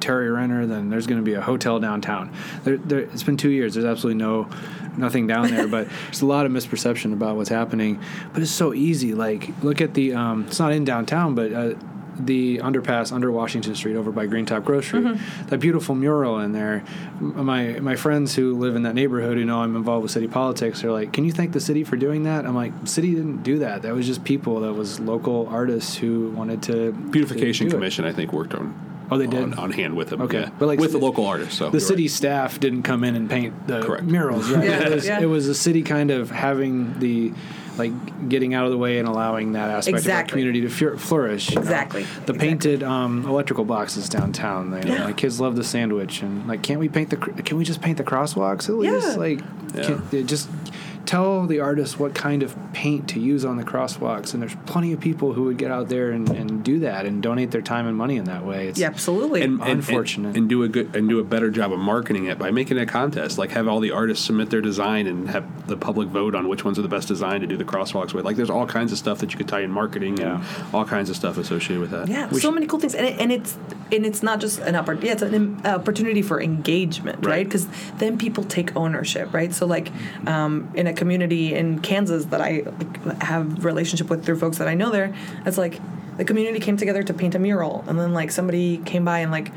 Tari Renner, then there's going to be a hotel downtown. There, there, it's been two years. There's absolutely no nothing down there, but <laughs> there's a lot of misperception about what's happening. But it's so easy. Like, look at the. Um, it's not in downtown, but. Uh, the underpass under Washington Street over by Green Top Grocery, that beautiful mural in there. My my friends who live in that neighborhood who know I'm involved with city politics are like, "Can you thank the city for doing that?" I'm like, city didn't do that. That was just people. That was local artists who wanted to beautification to do it." commission i think worked on Oh, they did? on, on hand with them Okay. yeah. But, like, with the the- local artists so the city right. staff didn't come in and paint the Correct. murals. Right? Yeah, it, was, yeah. it was the city kind of having the like getting out of the way and allowing that aspect of our community to fur- flourish. you know? Exactly. The Exactly. painted um, electrical boxes downtown. They, Yeah. My kids love the sandwich, and like, can't we paint the? cr- Can we just paint the crosswalks at least? Yeah. Like, can, uh, just tell the artist what kind of paint to use on the crosswalks. And there's plenty of people who would get out there and, and do that and donate their time and money in that way. It's, Yeah, absolutely. and, and- Unfortunate. and, and do a good and do a better job of marketing it by making a contest like have all the artists submit their design and have the public vote on which ones are the best design to do the crosswalks with like there's all kinds of stuff that you could tie in marketing and all kinds of stuff associated with that Yeah, so many cool things, and, it, and it's and it's not just an oppor- yeah, it's an opportunity for engagement, right? Right. Because then people take ownership, right? So like um, in a community in Kansas that I like, have relationship with through folks that I know there, it's like the community came together to paint a mural, and then like somebody came by and like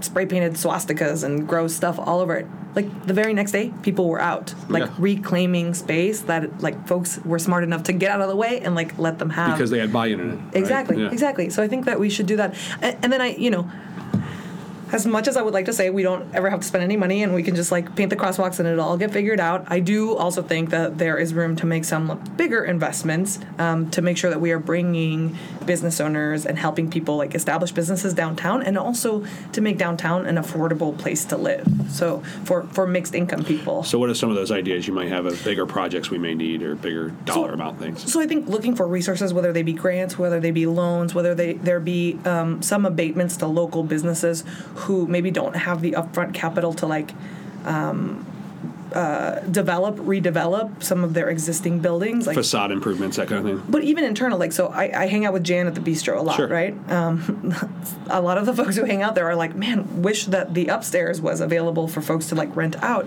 spray painted swastikas and gross stuff all over it. Like the very next day, people were out, like Yeah. reclaiming space that like folks were smart enough to get out of the way and like let them have because they had buy-in in it right? Exactly, Yeah. exactly. So I think that we should do that. And, and then I, you know, as much as I would like to say we don't ever have to spend any money and we can just like paint the crosswalks and it'll all get figured out, I do also think that there is room to make some bigger investments um, to make sure that we are bringing business owners and helping people like establish businesses downtown and also to make downtown an affordable place to live. So for, for mixed income people. so what are some of those ideas you might have of bigger projects we may need or bigger dollar amount things So I think looking for resources, whether they be grants, whether they be loans, whether they there be um, some abatements to local businesses who maybe don't have the upfront capital to like um, uh, develop, redevelop some of their existing buildings, like Facade improvements, that kind of thing. but even internal, like so, I, I hang out with Jan at the bistro a lot, Sure. right? Um, <laughs> a lot of the folks who hang out there are like, man, wish that the upstairs was available for folks to like rent out.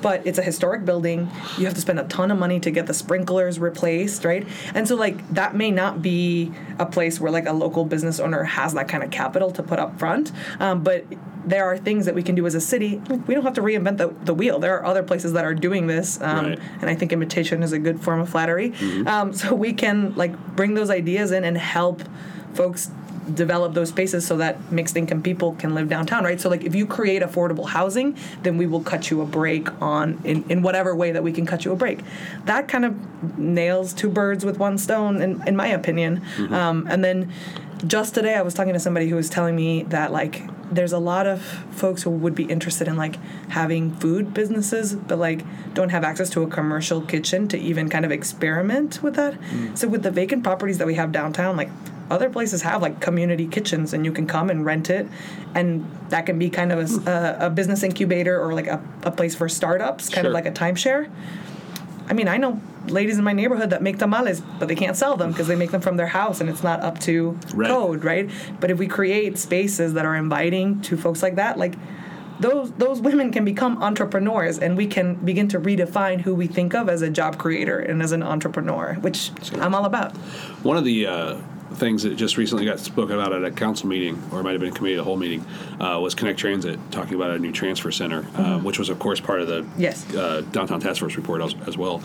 But it's a historic building. You have to spend a ton of money to get the sprinklers replaced, right? And so like that may not be a place where like a local business owner has that kind of capital to put up front. Um, but there are things that we can do as a city. We don't have to reinvent the, the wheel. There are other places that are doing this, um, Right. and I think imitation is a good form of flattery. Um, so we can like bring those ideas in and help folks develop those spaces so that mixed income people can live downtown, right? So like if you create affordable housing, then we will cut you a break on in, in whatever way that we can cut you a break. That kind of nails two birds with one stone, in, in my opinion. Um, and then just today I was talking to somebody who was telling me that like there's a lot of folks who would be interested in like having food businesses but like don't have access to a commercial kitchen to even kind of experiment with that. Mm. So with the vacant properties that we have downtown like other places have like community kitchens and you can come and rent it and that can be kind of a mm. business incubator or like a, a place for startups kind Sure. of like a timeshare I mean, I know ladies in my neighborhood that make tamales, but they can't sell them because they make them from their house and it's not up to Right. code, right? But if we create spaces that are inviting to folks like that, like those those women can become entrepreneurs and we can begin to redefine who we think of as a job creator and as an entrepreneur, which I'm all about. One of the uh, things that just recently got spoken about at a council meeting, or it might have been a committee of the whole meeting, uh, was Connect Transit talking about a new transfer center, uh, which was, of course, part of the Yes. uh, downtown task force report as, as well.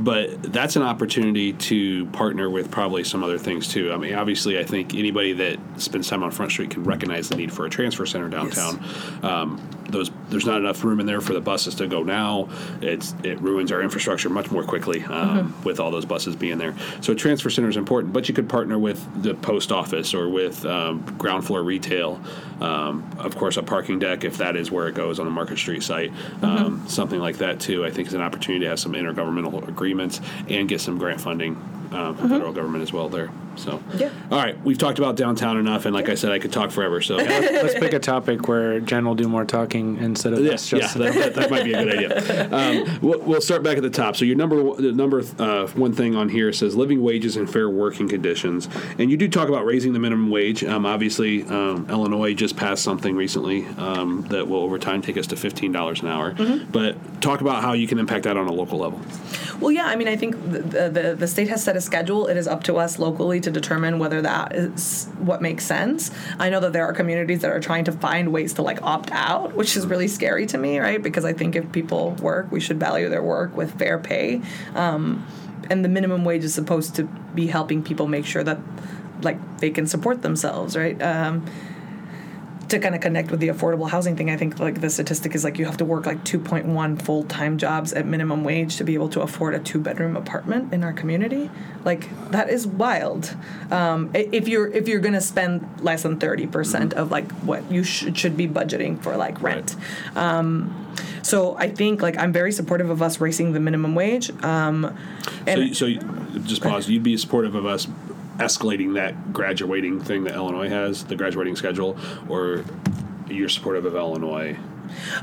But that's an opportunity to partner with probably some other things too. I mean, obviously, I think anybody that spends time on Front Street can recognize the need for a transfer center downtown. Um, those there's not enough room in there for the buses to go now. It's it ruins our infrastructure much more quickly um, with all those buses being there. So a transfer center is important, but you could partner with the post office or with um, ground floor retail. Um, of course, a parking deck if that is where it goes on the Market Street site. Um, something like that too. I think is an opportunity to have some intergovernmental agreements and get some grant funding um, from the federal government as well there. So Yeah. all right, we've talked about downtown enough, and like I said, I could talk forever. So. <laughs> Let's pick a topic where Jenn will do more talking instead of Yes, us. yeah, that, that, that might be a good idea. <laughs> Um, we'll, we'll start back at the top. So your number one- the number uh, one thing on here says living wages and fair working conditions, and you do talk about raising the minimum wage. Um, obviously, um, Illinois just passed something recently um, that will over time take us to fifteen dollars an hour. But talk about how you can impact that on a local level. Well, yeah, I mean, I think the, the, the state has set a schedule. It is up to us locally to determine whether that is what makes sense. I know that there are communities that are trying to find ways to like opt out, which is really scary to me, right? Because I think if people work, we should value their work with fair pay. Um, and the minimum wage is supposed to be helping people make sure that like they can support themselves, right? Um, to kind of connect with the affordable housing thing, I think like the statistic is like you have to work like 2.1 full time jobs at minimum wage to be able to afford a two bedroom apartment in our community. Like that is wild. Um, if you're if you're gonna spend less than 30 percent of like what you should should be budgeting for like rent. Um, so I think like I'm very supportive of us raising the minimum wage. Um, and so, so you, just pause. You'd be supportive of us escalating that graduating thing that Illinois has, the graduating schedule, or you're supportive of Illinois?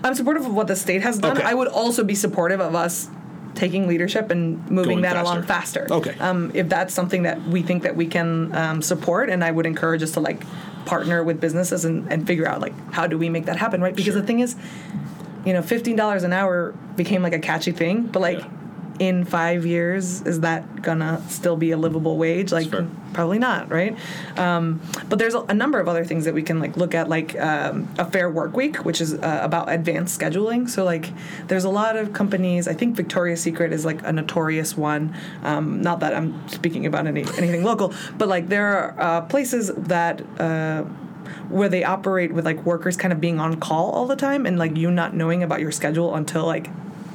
I'm supportive of what the state has done. Okay. I would also be supportive of us taking leadership and moving Going that faster. along faster. Okay. Um, if that's something that we think that we can um, support, and I would encourage us to like partner with businesses and, and figure out like how do we make that happen, right? Because Sure. the thing is, you know, fifteen dollars an hour became like a catchy thing, but like. Yeah. In five years, is that gonna still be a livable wage? Like, probably not, right? Um, but there's a, a number of other things that we can like look at, like um, a fair work week, which is uh, about advanced scheduling. So like, there's a lot of companies. I think Victoria's Secret is like a notorious one. Um, not that I'm speaking about any anything local, but like there are uh, places that. Uh, where they operate with like workers kind of being on call all the time and like you not knowing about your schedule until like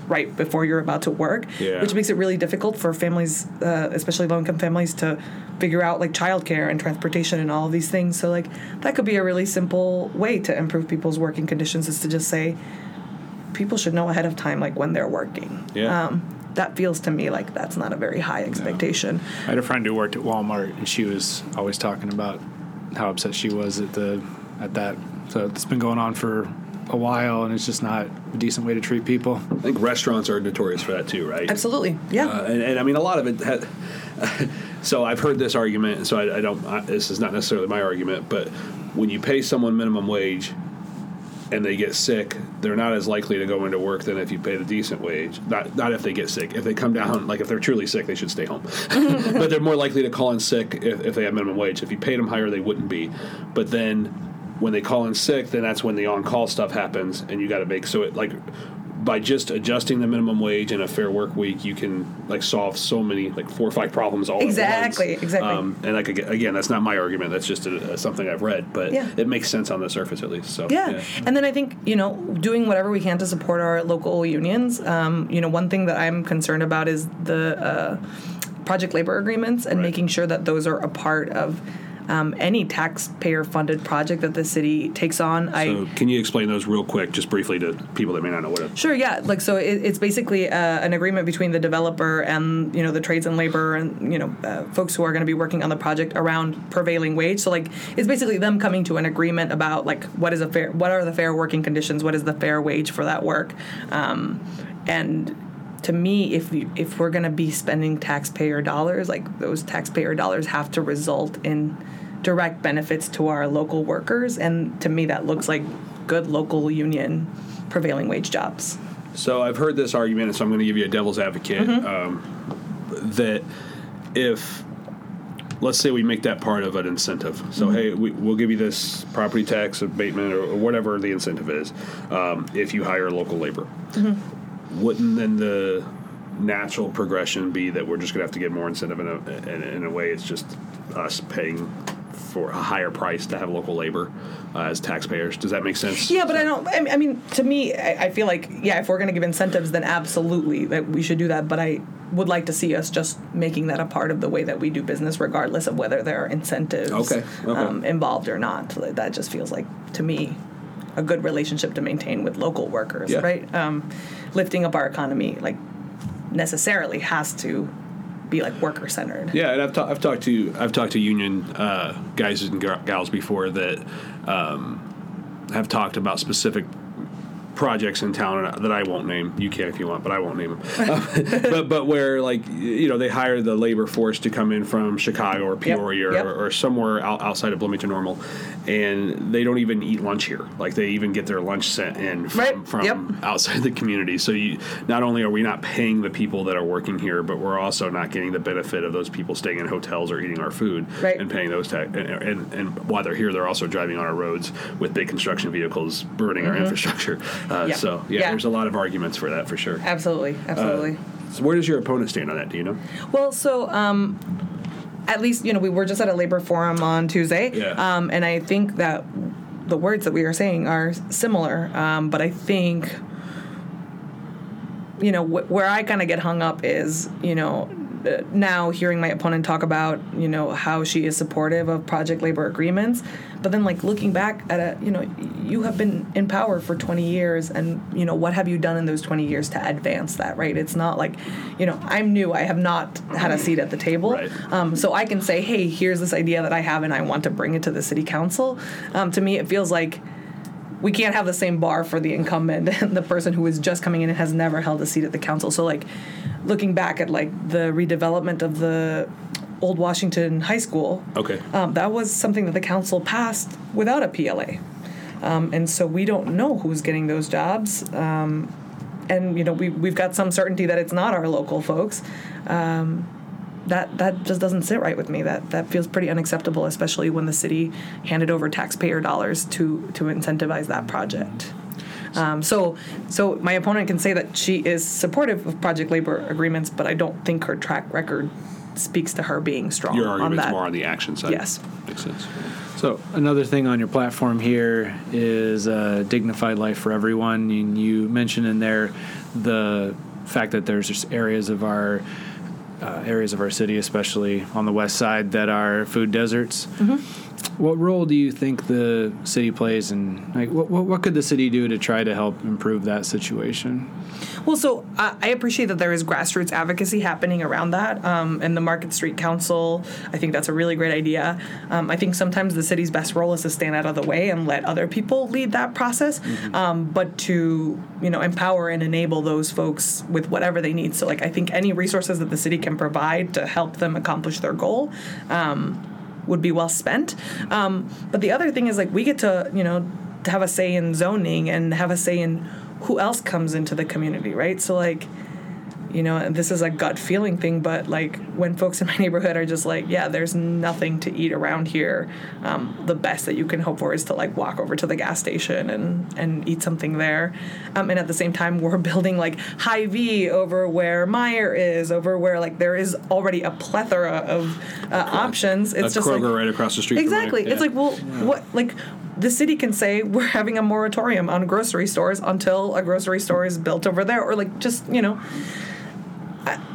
right before you're about to work, Yeah. which makes it really difficult for families, uh, especially low income families, to figure out like childcare and transportation and all of these things. So like that could be a really simple way to improve people's working conditions is to just say people should know ahead of time like when they're working. Yeah. Um, that feels to me like that's not a very high expectation. I had a friend who worked at Walmart, and she was always talking about how upset she was at the at that. So it's been going on for a while, and it's just not a decent way to treat people. I think restaurants are notorious for that too, right? Absolutely. Yeah. Uh, and, and I mean, a lot of it. Had, <laughs> so I've heard this argument. And so I, I don't. I, this is not necessarily my argument, but when you pay someone minimum wage and they get sick, they're not as likely to go into work than if you pay the decent wage. Not not if they get sick. If they come down, like if they're truly sick, they should stay home. <laughs> but they're more likely to call in sick if, if they have minimum wage. If you paid them higher, they wouldn't be. But then when they call in sick, then that's when the on call stuff happens, and you got to make so it like by just adjusting the minimum wage and a fair work week, you can like solve so many like four or five problems all Exactly, at once. exactly. Um, and like aga- again, that's not my argument. That's just a, a, something I've read, but Yeah. it makes sense on the surface at least. So yeah. and then I think you know doing whatever we can to support our local unions. Um, you know, one thing that I'm concerned about is the uh, project labor agreements and Right. making sure that those are a part of um, any taxpayer-funded project that the city takes on. I can you explain those real quick, just briefly to people that may not know what it? Sure. Yeah. Like so, it, it's basically uh, an agreement between the developer and you know the trades and labor and you know uh, folks who are going to be working on the project around prevailing wage. So like it's basically them coming to an agreement about like what is a fair, what are the fair working conditions, what is the fair wage for that work, um, and to me, if you, if we're going to be spending taxpayer dollars, like those taxpayer dollars have to result in direct benefits to our local workers, and to me that looks like good local union prevailing wage jobs. So I've heard this argument, and so I'm going to give you a devil's advocate Mm-hmm. um, that if let's say we make that part of an incentive. So Mm-hmm. hey, we, we'll give you this property tax abatement or, or whatever the incentive is um, if you hire local labor. Mm-hmm. Wouldn't then the natural progression be that we're just going to have to get more incentive in a, in, in a way it's just us paying for a higher price to have local labor uh, as taxpayers? Does that make sense? Yeah, but I don't. I mean- I mean, to me, I, I feel like yeah, if we're going to give incentives, then absolutely that we should do that. But I would like to see us just making that a part of the way that we do business, regardless of whether there are incentives Okay, okay. Um, involved or not. That just feels like to me a good relationship to maintain with local workers, Yeah. right? Um, lifting up our economy, like necessarily has to be like worker centered. Yeah, and I've, ta- I've talked to I've talked to union uh, guys and gal- gals before that um, have talked about specific projects in town that I won't name. You can if you want, but I won't name them. <laughs> Um, but but where like you know they hire the labor force to come in from Chicago or Peoria yep. Or, or somewhere out, outside of Bloomington Normal, and they don't even eat lunch here. Like they even get their lunch sent in from, Right, from yep. outside the community. So you not only are we not paying the people that are working here, but we're also not getting the benefit of those people staying in hotels or eating our food Right. and paying those tax. And, and, and while they're here, they're also driving on our roads with big construction vehicles, burning our mm-hmm. infrastructure. Uh. Yeah. So yeah, Yeah. there's a lot of arguments for that for sure. Absolutely, absolutely. So where does your opponent stand on that? Do you know? Well, so um, at least you know we were just at a labor forum on Tuesday, Yeah. um, and I think that the words that we are saying are similar. Um, but I think you know wh- where I kind of get hung up is you know uh, now hearing my opponent talk about you know how she is supportive of project labor agreements, but then like looking back at a you know you have been in power for 20 years and you know what have you done in those 20 years to advance that right? It's not like you know I'm new. I have not had a seat at the table, Right. um, so I can say hey here's this idea that I have and I want to bring it to the city council. Um, to me it feels like we can't have the same bar for the incumbent <laughs> and the person who is just coming in and has never held a seat at the council. So like looking back at like the redevelopment of the old Washington High School, Okay. um, that was something that the council passed without a PLA. Um, and so we don't know who's getting those jobs. Um, and you know we we've got some certainty that it's not our local folks. Um, that that just doesn't sit right with me. That that feels pretty unacceptable, especially when the city handed over taxpayer dollars to to incentivize that project. Um, so so my opponent can say that she is supportive of project labor agreements, but I don't think her track record speaks to her being strong Your on argument's that. more on the action side. Yes. Makes sense. So another thing on your platform here is a dignified life for everyone. And you mentioned in there the fact that there's just areas of our uh, areas of our city, especially on the west side, that are food deserts. What role do you think the city plays, and like what, what what could the city do to try to help improve that situation? Well, so uh, I appreciate that there is grassroots advocacy happening around that. Um, and the Market Street Council, I think that's a really great idea. Um, I think sometimes the city's best role is to stand out of the way and let other people lead that process, um, but to you know empower and enable those folks with whatever they need. So, like I think any resources that the city can provide to help them accomplish their goal. Um, would be well spent. Um, but the other thing is like we get to you know have a say in zoning and have a say in who else comes into the community, right? So like you know, and this is a gut feeling thing, but like when folks in my <laughs> neighborhood are just like, yeah, there's nothing to eat around here, um, the best that you can hope for is to like walk over to the gas station and, and eat something there. Um, and at the same time, <laughs> we're building like Hy-Vee over where Meijer is, over where like there is already a plethora of uh, options. It's That's just Kroger like, right across the street. Exactly. It's Yeah. like, well, what, like, the city can say we're having a moratorium on grocery stores until a grocery store is built over there, or like, just, you know.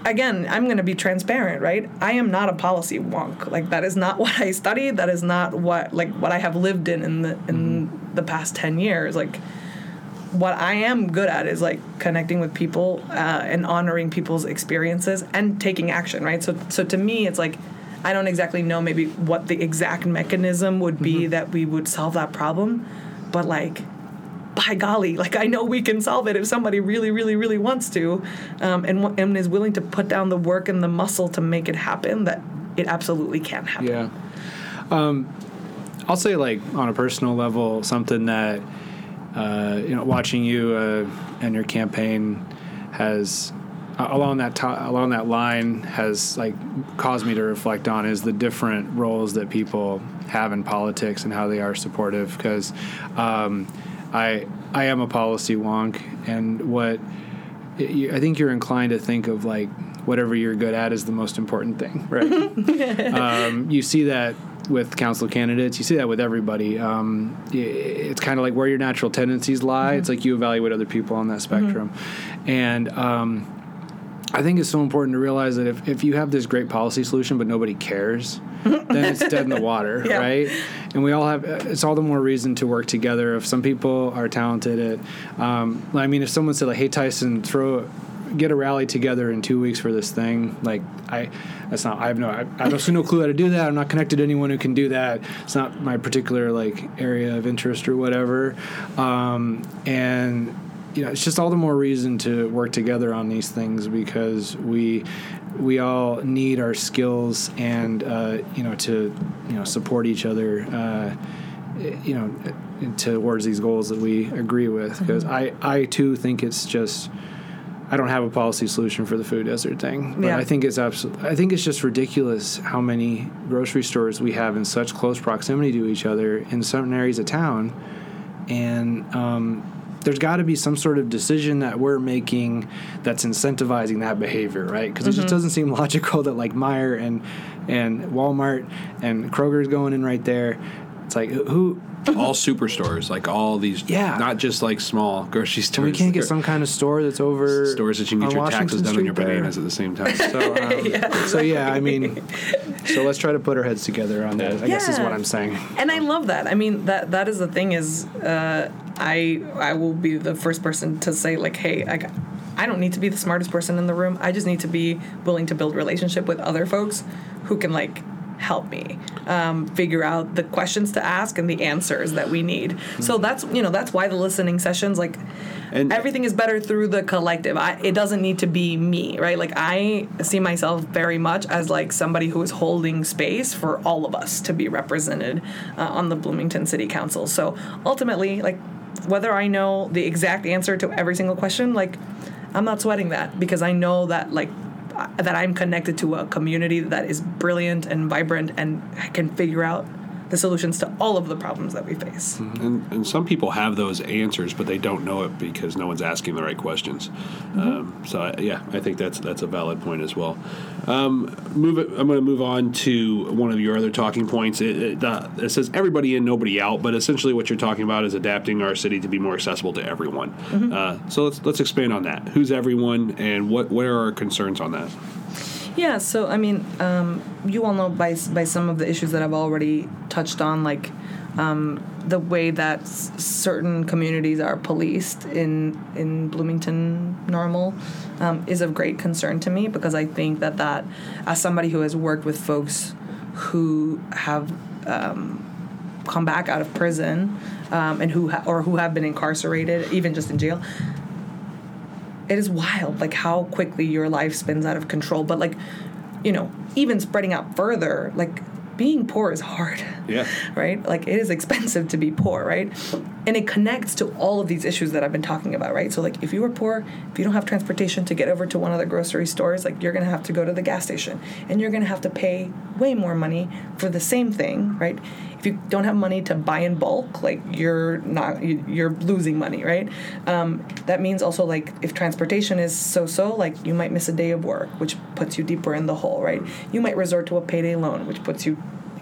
Again, I'm going to be transparent, right? I am not a policy wonk. Like that is not <laughs> what I studied. That is not what like what I have lived in in the in the past ten years. Like what I am good at is like connecting with people uh, and honoring people's experiences and taking action, right? So, so to me, it's like I don't exactly know maybe what the exact mechanism would be that we would solve that problem, but like, by golly, like I know we can solve it if somebody really, really, really wants to, um, and and is willing to put down the work and the muscle to make it happen. That it absolutely can happen. Yeah. Um, I'll say, like, on a personal level, something that, uh, you know, watching you uh, and your campaign has, uh, along that to- along that line, has, like, caused me to reflect on is the different roles that people have in politics and how they are supportive. Because um, I, I am a policy wonk, and what I think you're inclined to think of like whatever you're good at is the most important thing, right? <laughs> um, you see that with council candidates. You see that with everybody. Um, it's kind of like where your natural tendencies lie. It's like you evaluate other people on that spectrum, and. Um, I think it's so important to realize that if, if you have this great policy solution but nobody cares, then it's dead in the water, <laughs> Yeah. right? And we all have, it's all the more reason to work together. If some people are talented at, um, I mean, if someone said, like, hey, Tyson, throw, get a rally together in two weeks for this thing, like, I, that's not, I have no, I, I have no clue how to do that. I'm not connected to anyone who can do that. It's not my particular, like, area of interest or whatever. Um, and, you know, it's just all the more reason to work together on these things because we we all need our skills and uh, you know to you know support each other. Uh, you know, towards these goals that we agree with. Because I, I too think it's just. I don't have a policy solution for the food desert thing, but Yeah. I think it's absolutely. I think it's just ridiculous how many grocery stores we have in such close proximity to each other in certain areas of town, and um, there's got to be some sort of decision that we're making that's incentivizing that behavior, right? Because it just doesn't seem <laughs> logical that like Meijer and and Walmart and Kroger's going in right there. It's like who <laughs> all superstores, like all these, Yeah. not just like small grocery stores. we can't get some kind of store that's over stores that you can get your Washington taxes done on your Street there? bananas at the same time. So, <laughs> um, so yeah, I mean, so let's try to put our heads together on that. I guess is what I'm saying. and I love that. I mean, that that is the thing is, uh, I I will be the first person to say like, hey, like, I don't need to be the smartest person in the room. I just need to be willing to build relationship with other folks who can like help me um, figure out the questions to ask and the answers that we need. So that's you know that's why the listening sessions like And- everything is better through the collective. I, it doesn't need to be me, right? Like I see myself very much as like somebody who is holding space for all of us to be represented uh, on the Bloomington City Council. So ultimately, like whether I know the exact answer to every single question, like I'm not sweating that because I know that like that I'm connected to a community that is brilliant and vibrant and can figure out the solutions to all of the problems that we face. and, and some people have those answers, but they don't know it because no one's asking the right questions. Um, so I, yeah, I think that's that's a valid point as well. Um, move it. I'm going to move on to one of your other talking points. It, it, uh, it says everybody in, nobody out, but essentially what you're talking about is adapting our city to be more accessible to everyone. Uh, so let's let's expand on that. Who's everyone, and what what are our concerns on that? Yeah, so I mean, um, you all know by by some of the issues that I've already touched on, like um, the way that s- certain communities are policed in in Bloomington Normal um, is of great concern to me because I think that that as somebody who has worked with folks who have um, come back out of prison um, and who ha- or who have been incarcerated, even just in jail, it is wild like how quickly your life spins out of control. But like you know even spreading out further like being poor is hard. Yeah. <laughs> right? Like it is expensive to be poor right and it connects to all of these issues that i've been talking about right? So like if you are poor if you don't have transportation to get over to one of the grocery stores like you're gonna have to go to the gas station. And you're gonna have to pay way more money for the same thing right? If you don't have money to buy in bulk like you're not you- you're losing money right? Um, that means also like if transportation is so so like you might miss a day of work which puts you deeper in the hole right? You might resort to a payday loan which puts you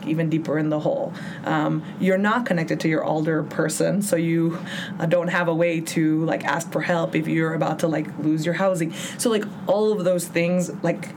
even deeper in the hole. Um, you're not connected to your older person, so you uh, don't have a way to like ask for help if you're about to like lose your housing. So like all of those things like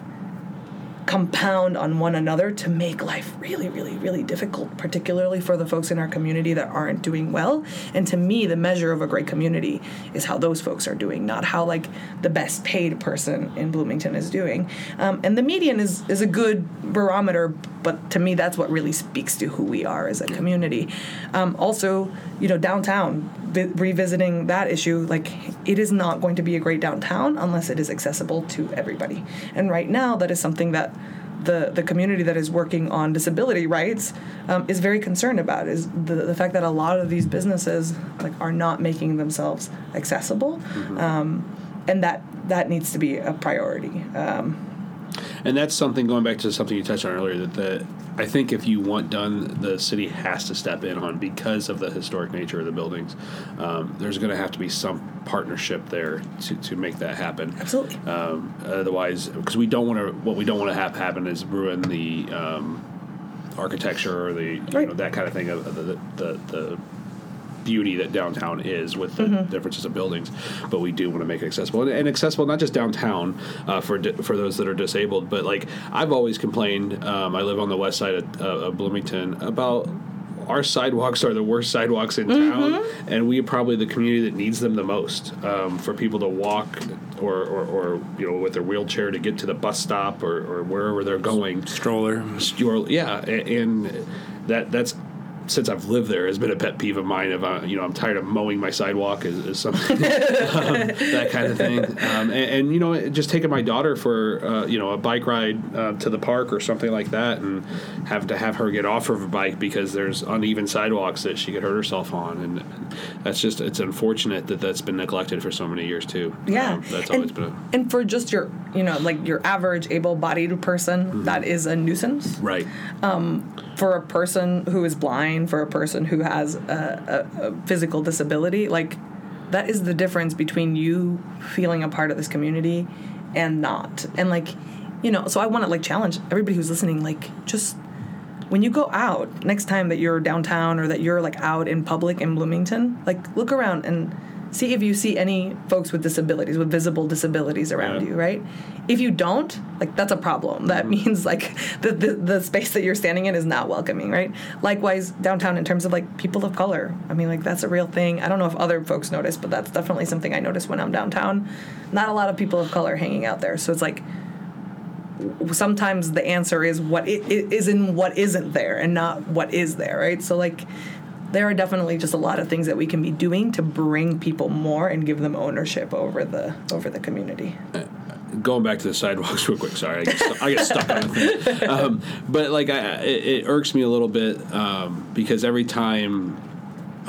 compound on one another to make life really, really, really difficult, particularly for the folks in our community that aren't doing well. And to me, the measure of a great community is how those folks are doing, not how like the best paid person in Bloomington is doing. Um, and the median is is a good barometer, but to me, that's what really speaks to who we are as a community. Um, also, you know, downtown. Vi- revisiting that issue, like it is not going to be a great downtown unless it is accessible to everybody. And right now, that is something that the, the community that is working on disability rights um, is very concerned about is the, the fact that a lot of these businesses like are not making themselves accessible. Um, and that that needs to be a priority. Um, And that's something going back to something you touched on earlier that the I think if you want done, the city has to step in on because of the historic nature of the buildings. Um, there's going to have to be some partnership there to, to make that happen. absolutely Um, otherwise, because we don't want to, what we don't want to have happen is ruin the um, architecture or the you Right. know that kind of thing of the the, the, the beauty that downtown is with the differences of buildings, but we do want to make it accessible and, and accessible not just downtown uh, for di- for those that are disabled, but like I've always complained. Um, I live on the west side of, uh, of Bloomington about. Our sidewalks are the worst sidewalks in town, and we are probably the community that needs them the most um, for people to walk or, or, or you know with their wheelchair to get to the bus stop or, or wherever they're going Stroller. your yeah, and that that's since I've lived there has been a pet peeve of mine. Of uh, you know, I'm tired of mowing my sidewalk is, is something <laughs> um, that kind of thing. Um, and, and you know, just taking my daughter for uh, you know a bike ride uh, to the park or something like that, and have to have her get off of her bike because there's uneven sidewalks that she could hurt herself on, and that's just it's unfortunate that that's been neglected for so many years too. Yeah, Um, that's and, always been a, and for just your, you know, like your average able-bodied person, that is a nuisance. right. For a person who is blind, for a person who has a, a, a physical disability, like that is the difference between you feeling a part of this community and not. And like, you know, so I want to like challenge everybody who's listening, like just when you go out next time that you're downtown or that you're like out in public in Bloomington, like look around and see if you see any folks with disabilities, with visible disabilities around Yeah. you, right? If you don't, like that's a problem. That mm-hmm. means like the, the the space that you're standing in is not welcoming, right? Likewise, downtown in terms of like people of color. I mean, like that's a real thing. I don't know if other folks notice, but that's definitely something I notice when I'm downtown. Not a lot of people of color hanging out there, so it's like sometimes the answer is what it, it is in what isn't there and not what is there right so like there are definitely just a lot of things that we can be doing to bring people more and give them ownership over the over the community going back to the sidewalks <laughs> real quick. Sorry, I get, stu- I get stuck on the thing. <laughs> Um, but like, I, it, it irks me a little bit um, because every time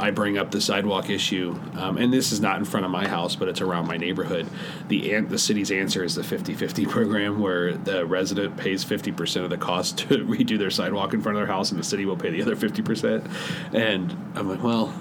I bring up the sidewalk issue, um, and this is not in front of my house, but it's around my neighborhood. The an- the city's answer is the 50-50 <laughs> program, where the resident pays fifty percent of the cost to <laughs> redo their sidewalk in front of their house, and the city will pay the other fifty percent. And I'm like, well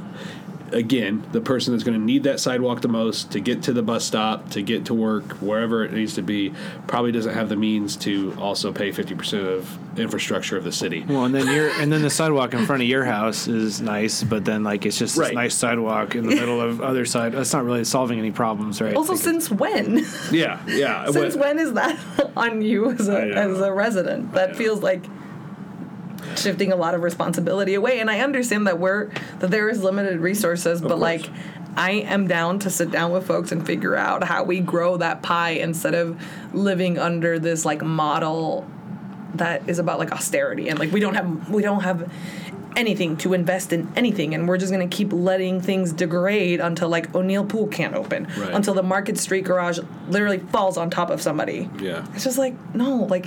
again, the person that's going to need that sidewalk the most to get to the bus stop, to get to work, wherever it needs to be, probably doesn't have the means to also pay 50% of infrastructure of the city. Well, and then your and then the sidewalk in front of your house is nice, but then like it's just Right. this nice sidewalk in the middle of other side. That's not really solving any problems, right? Also, since when? Yeah, yeah. <laughs> since What- when is that <laughs> on you as a I know. as a resident? That feels like shifting a lot of responsibility away. And I understand that we're that there is limited resources, but course. like I am down to sit down with folks and figure out how we grow that pie instead of living under this like model that is about like austerity and like we don't have we don't have anything to invest in anything and we're just going to keep letting things degrade until like O'Neil Pool can't open Right. until the Market Street garage literally falls on top of somebody. Yeah. It's just like no, like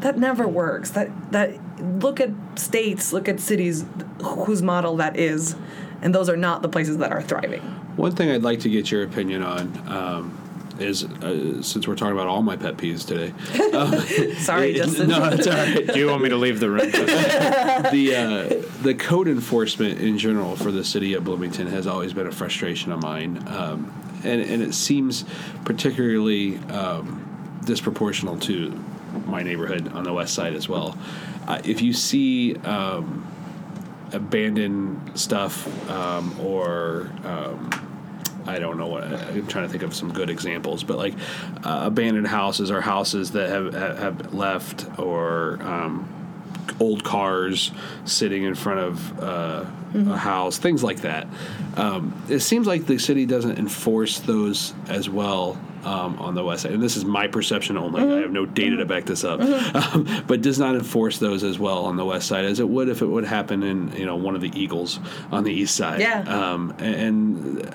that never works. That that look at states, look at cities whose model that is and those are not the places that are thriving. One thing I'd like to get your opinion on um, is uh, since we're talking about all my pet peeves today. <laughs> Sorry, it- <laughs> Justin. No, it's all right. do you want me to leave the room? <laughs> the uh, the code enforcement in general for the city of Bloomington has always been a frustration of mine, um, and and it seems particularly um, disproportional to my neighborhood on the west side as well. Uh, if you see. Um, abandoned stuff um, or um, I don't know what I'm trying to think of some good examples, but like uh, abandoned houses or houses that have have left or um, old cars sitting in front of uh, a house, things like that. Um, it seems like the city doesn't enforce those as well. Um, on the west side, and this is my perception only. I have no data to back this up, <laughs> um, but does not enforce those as well on the west side as it would if it would happen in you know one of the Eagles on the east side. Yeah. Um, and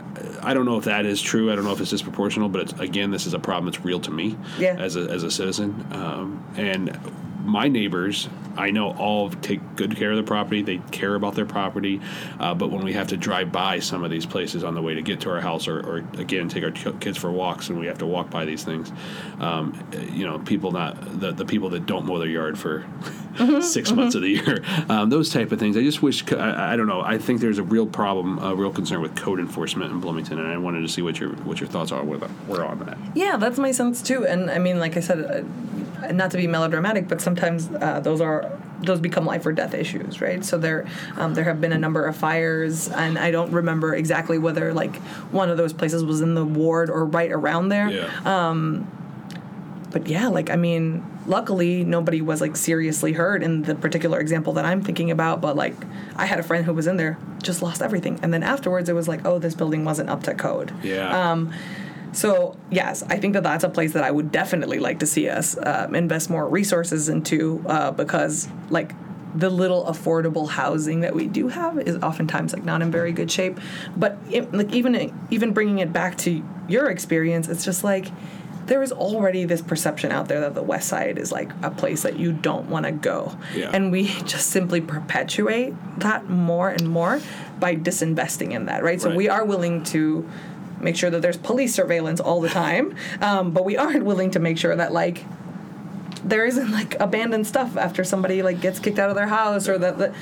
I don't know if that is true. I don't know if it's disproportional, but it's, again, this is a problem that's real to me Yeah. as a as a citizen. Um, and my neighbors, I know all take good care of their property. They care about their property. Uh, but when we have to drive by some of these places on the way to get to our house, or, or again take our kids for walks, and we have to walk by these things, um, you know, people not the, the people that don't mow their yard for <laughs> six months of the year, um, those type of things. I just wish I, I don't know. I think there's a real problem, a real concern with code enforcement in Bloomington, and I wanted to see what your what your thoughts are with were on that. Yeah, that's my sense too. And I mean, like I said, uh, not to be melodramatic, but sometimes uh, those are those become life or death issues, right? So there, um, there have been a number of fires, and I don't remember exactly whether like one of those places was in the ward or right around there. Yeah. But yeah, like I mean, luckily nobody was like seriously hurt in the particular example that I'm thinking about. But like, I had a friend who was in there, just lost everything, and then afterwards it was like, oh, this building wasn't up to code. yeah. Um, so yes, I think that that's a place that I would definitely like to see us um, invest more resources into uh, because like the little affordable housing that we do have is oftentimes like not in very good shape. But it, like even even bringing it back to your experience, it's just like there is already this perception out there that the West Side is like a place that you don't want to go, Yeah. and we <laughs> just simply perpetuate that more and more by disinvesting in that. Right. So Right. we are willing to make sure that there's police surveillance all the time, um, but we aren't willing to make sure that like there isn't like abandoned stuff after somebody like gets kicked out of their house or that. that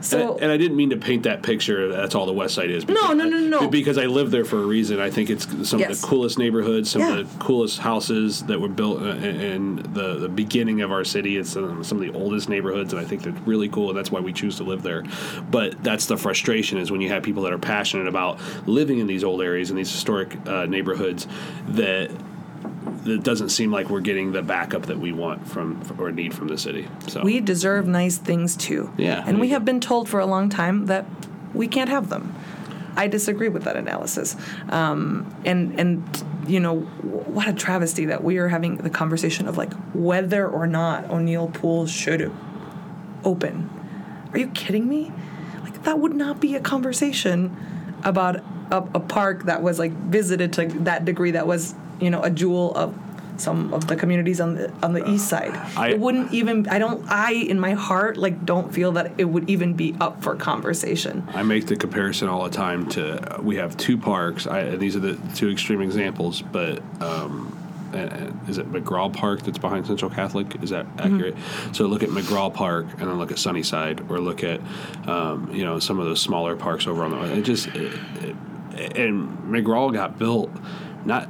so and, and I didn't mean to paint that picture. That's all the West Side is. No, because no, no, I- no. Because I live there for a reason. I think it's some of the coolest neighborhoods, some Yeah. of the coolest houses that were built in, in the, the beginning of our city. It's um, some of the oldest neighborhoods, and I think they're really cool, and that's why we choose to live there. But that's the frustration is when you have people that are passionate about living in these old areas and these historic uh, neighborhoods that. It doesn't seem like we're getting the backup that we want from or need from the city. So we deserve nice things too. Yeah. And we have been told for a long time that we can't have them. I disagree with that analysis. Um, and and you know what a travesty that we are having the conversation of like whether or not O'Neil Pool should open. Are you kidding me? Like that would not be a conversation about a, a park that was like visited to that degree that was you know a jewel of some of the communities on the on the east side. I- it wouldn't even. I don't. I in my heart like don't feel that it would even be up for conversation. I make the comparison all the time to we have two parks. I, and these are the two extreme examples, but um, is it McGraw Park that's behind Central Catholic? Is that accurate? So look at McGraw Park and then look at Sunnyside, or look at um, you know some of those smaller parks over on the. It just it, it, and McGraw got built not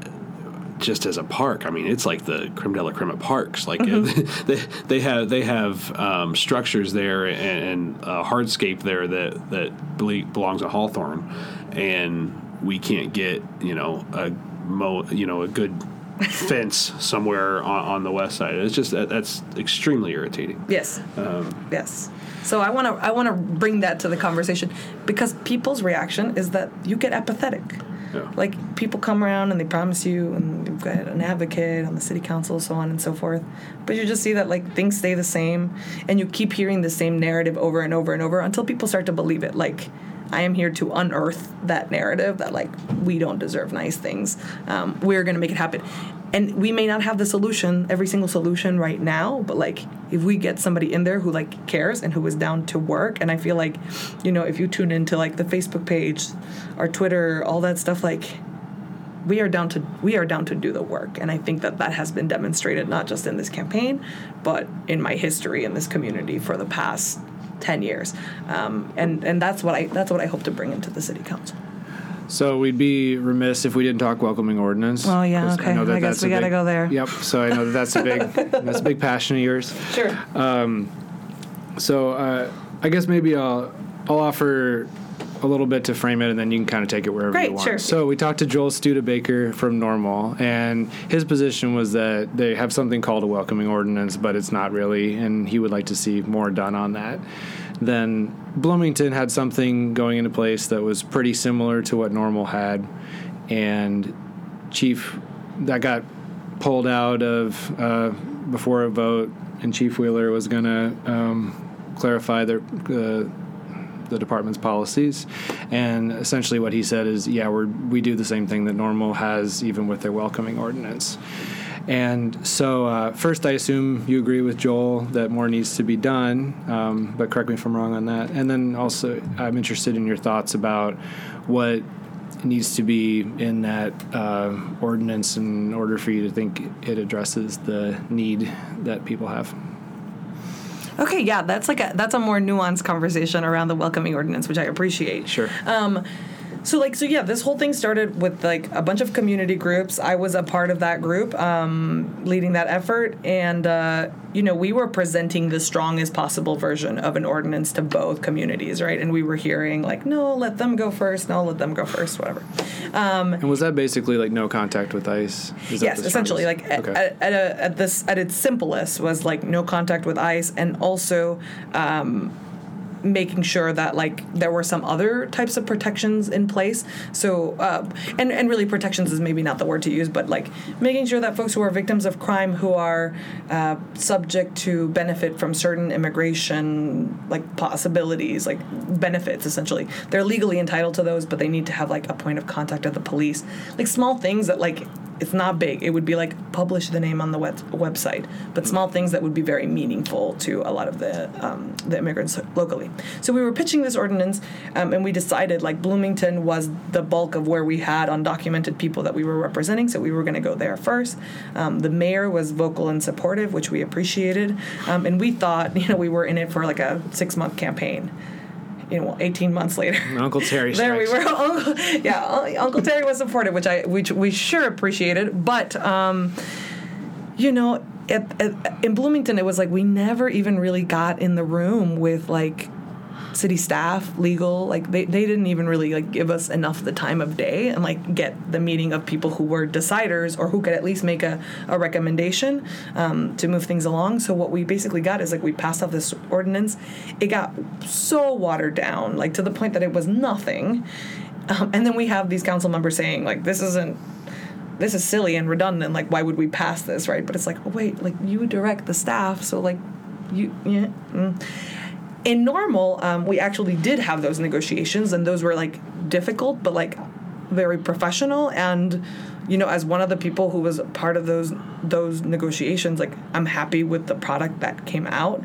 just as a park. I mean, it's like the creme de la creme of parks. Like <laughs> they, they have they have um, structures there and, and a hardscape there that that belongs to Hawthorne, and we can't get you know a mo you know a good <laughs> fence somewhere on, on the west side. It's just that, that's extremely irritating. Yes. yes. So I want to I want to bring that to the conversation because people's reaction is that you get apathetic. Yeah. Like people come around and they promise you, and you've got an advocate on the city council, so on and so forth. But you just see that like things stay the same, and you keep hearing the same narrative over and over and over until people start to believe it. Like I am here to unearth that narrative that like we don't deserve nice things. Um, we're gonna make it happen, and we may not have the solution, every single solution right now. But like if we get somebody in there who like cares and who is down to work, and I feel like, you know, if you tune into like the Facebook page, our Twitter, all that stuff, like we are down to we are down to do the work and i think that that has been demonstrated not just in this campaign but in my history in this community for the past 10 years um, and and that's what i that's what i hope to bring into the city council So we'd be remiss if we didn't talk welcoming ordinance. Oh, yeah, okay. know that I guess we gotta big- go there. Yep. So I know that that's a big <laughs> that's a big passion of yours. sure Um, So uh, I guess maybe I'll I'll offer a little bit to frame it, and then you can kind of take it wherever Great, you want. sure. So we talked to Joel Studebaker from Normal, and his position was that they have something called a welcoming ordinance, but it's not really, and he would like to see more done on that. Then Bloomington had something going into place that was pretty similar to what Normal had, and Chief that got pulled out of uh, before a vote, and Chief Wheeler was going to um, clarify their. Uh, the department's policies, and essentially what he said is, yeah, we we do the same thing that Normal has, even with their welcoming ordinance. And so, uh, first, I assume you agree with Joel that more needs to be done, um, but correct me if I'm wrong on that. And then also, I'm interested in your thoughts about what needs to be in that uh, ordinance in order for you to think it addresses the need that people have. Okay yeah that's like a that's a more nuanced conversation around the welcoming ordinance which i appreciate Sure. Um, So like so yeah, this whole thing started with like a bunch of community groups. I was a part of that group, um, leading that effort, and uh, you know we were presenting the strongest possible version of an ordinance to both communities, right? And we were hearing like, no, let them go first, no, let them go first, whatever. And was that basically like no contact with ICE? Yes, essentially, like at, at, at, a, at this at its simplest was like no contact with ICE, and also um, making sure that like there were some other types of protections in place. So uh, and and really protections is maybe not the word to use, but like making sure that folks who are victims of crime who are uh, subject to benefit from certain immigration like possibilities, like benefits essentially, they're legally entitled to those, but they need to have like a point of contact at the police, like small things that like it's not big. It would be like publish the name on the web- website, but small things that would be very meaningful to a lot of the um, the immigrants locally. So we were pitching this ordinance, um, and we decided like Bloomington was the bulk of where we had undocumented people that we were representing, so we were going to go there first. Um, the mayor was vocal and supportive, which we appreciated, um, and we thought <laughs> you know we were in it for like a six month campaign. You know, 18 months later. Uncle Tari. <laughs> There we were. Uncle, yeah, Uncle Tari was supportive, which I which we sure appreciated. But um, you know, at, at, in Bloomington, it was like we never even really got in the room with like city staff, legal. Like they, they didn't even really like give us enough the time of day and like get the meeting of people who were deciders or who could at least make a, a recommendation um, to move things along. So what we basically got is like we passed off this ordinance. It got so watered down, like to the point that it was nothing. Um, and then we have these council members saying like this isn't this is silly and redundant. Like, why would we pass this, right? But it's like, oh, wait, like you direct the staff, so like, you, yeah. Mm. In normal, um, we actually did have those negotiations, and those were like difficult, but like very professional. And you know, as one of the people who was part of those those negotiations, like I'm happy with the product that came out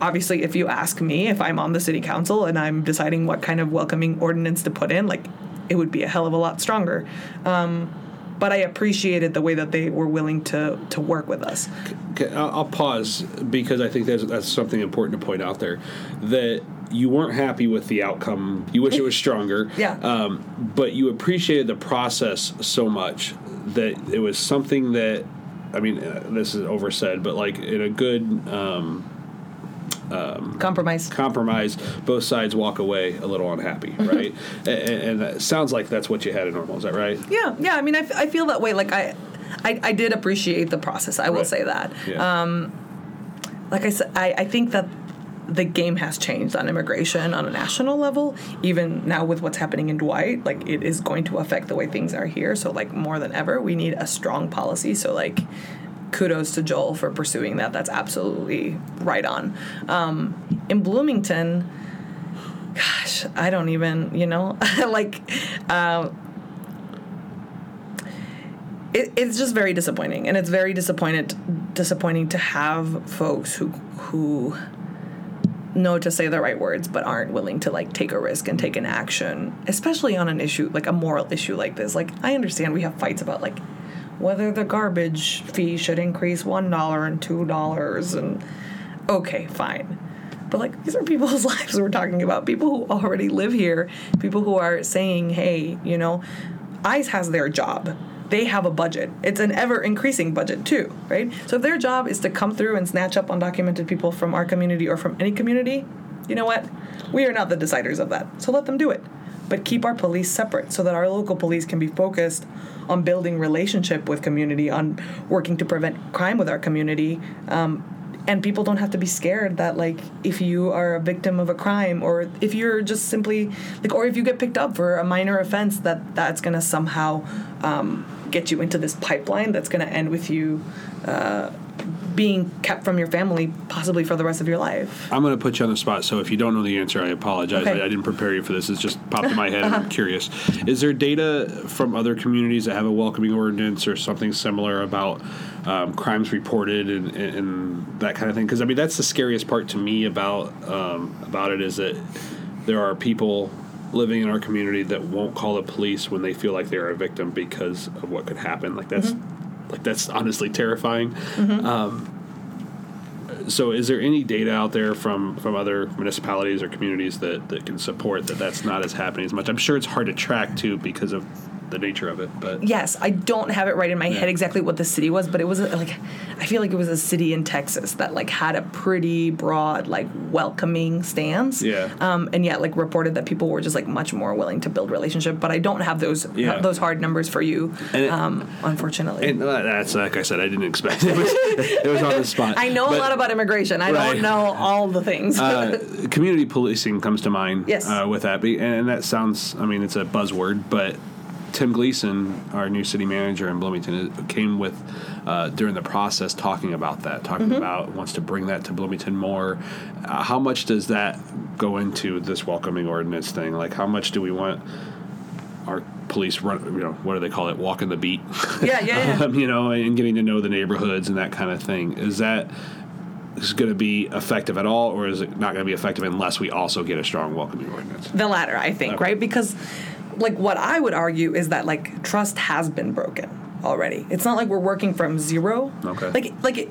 obviously if you ask me if i'm on the city council and i'm deciding what kind of welcoming ordinance to put in like it would be a hell of a lot stronger um, but I appreciated the way that they were willing to to work with us. Okay, I'll, pause because I think that's that's something important to point out there that you weren't happy with the outcome. You wish it was stronger. <laughs> Yeah. Um, but you appreciated the process so much that it was something that I mean, uh, this is oversaid, but like in a good um, Compromise. compromise, both sides walk away a little unhappy, Mm-hmm. right? And, and that sounds like that's what you had in normal. Is that right? Yeah, yeah. I mean, I, f- I feel that way. Like I, I, I did appreciate the process. I will Right. say that. Yeah. Like I said, I, I think that the game has changed on immigration on a national level. Even now with what's happening in Dwight, like it is going to affect the way things are here. So like more than ever, we need a strong policy. So like. Kudos to Joel for pursuing that. That's absolutely right on. Um, in Bloomington, gosh, I don't even, you know, <laughs> like it, it's just very disappointing, and it's very disappointed disappointing to have folks who who know to say the right words but aren't willing to like take a risk and take an action, especially on an issue like a moral issue like this. Like I understand we have fights about like whether the garbage fee should increase one dollar and two dollars and okay, fine. But like these are people's <laughs> lives we're talking about. People who already live here, people who are saying, hey, you know, ICE has their job. They have a budget. It's an ever increasing budget too, right? So if their job is to come through and snatch up undocumented people from our community or from any community, you know what? We are not the deciders of that. So let them do it. But keep our police separate so that our local police can be focused on building relationship with community, on working to prevent crime with our community, um, and people don't have to be scared that like if you are a victim of a crime or if you're just simply like or if you get picked up for a minor offense that that's to somehow um, get you into this pipeline that's to end with you uh, being kept from your family possibly for the rest of your life I'm going to put you on the spot. So if you don't know the answer, I apologize. Okay. I, I didn't prepare you for this. It's just popped in my head, and I'm <laughs> curious. Is there data from other communities that have a welcoming ordinance or something similar about um, crimes reported and, and, and that kind of thing? Because I mean, that's the scariest part to me about um, about it is that there are people living in our community that won't call the police when they feel like they're a victim because of what could happen. Like that's like that's honestly terrifying. Mm-hmm. Um, so, is there any data out there from from other municipalities or communities that that can support that that's not as happening as much? I'm sure it's hard to track too because of the nature of it, but yes i don't have it right in my Yeah. head exactly what the city was but it was like i feel like it was a city in texas that like had a pretty broad like welcoming stance Yeah. um, and yet like reported that people were just like much more willing to build relationship but i don't have those Yeah. those hard numbers for you it- um, unfortunately and uh, that's like I said, I didn't expect it. Was, it was on the spot. <laughs> I know But, a lot about immigration. I Right. don't know all the things. uh, <laughs> community policing comes to mind. Yes. Uh, with that, and that sounds. I mean, it's a buzzword, but Tim Gleason, our new city manager in Bloomington, came with uh, during the process talking about that, talking Mm-hmm. about wants to bring that to Bloomington more. Uh, how much does that go into this welcoming ordinance thing? Like, how much do we want our police run? You know, what do they call it? Walking the beat. yeah, yeah, yeah. <laughs> um, you know, and getting to know the neighborhoods and that kind of thing. Is that is going to be effective at all, or is it not going to be effective unless we also get a strong welcoming ordinance? the latter, I think, Okay. right? Because, like, what I would argue is that like trust has been broken already. It's not like we're working from zero. Okay. Like, like. It,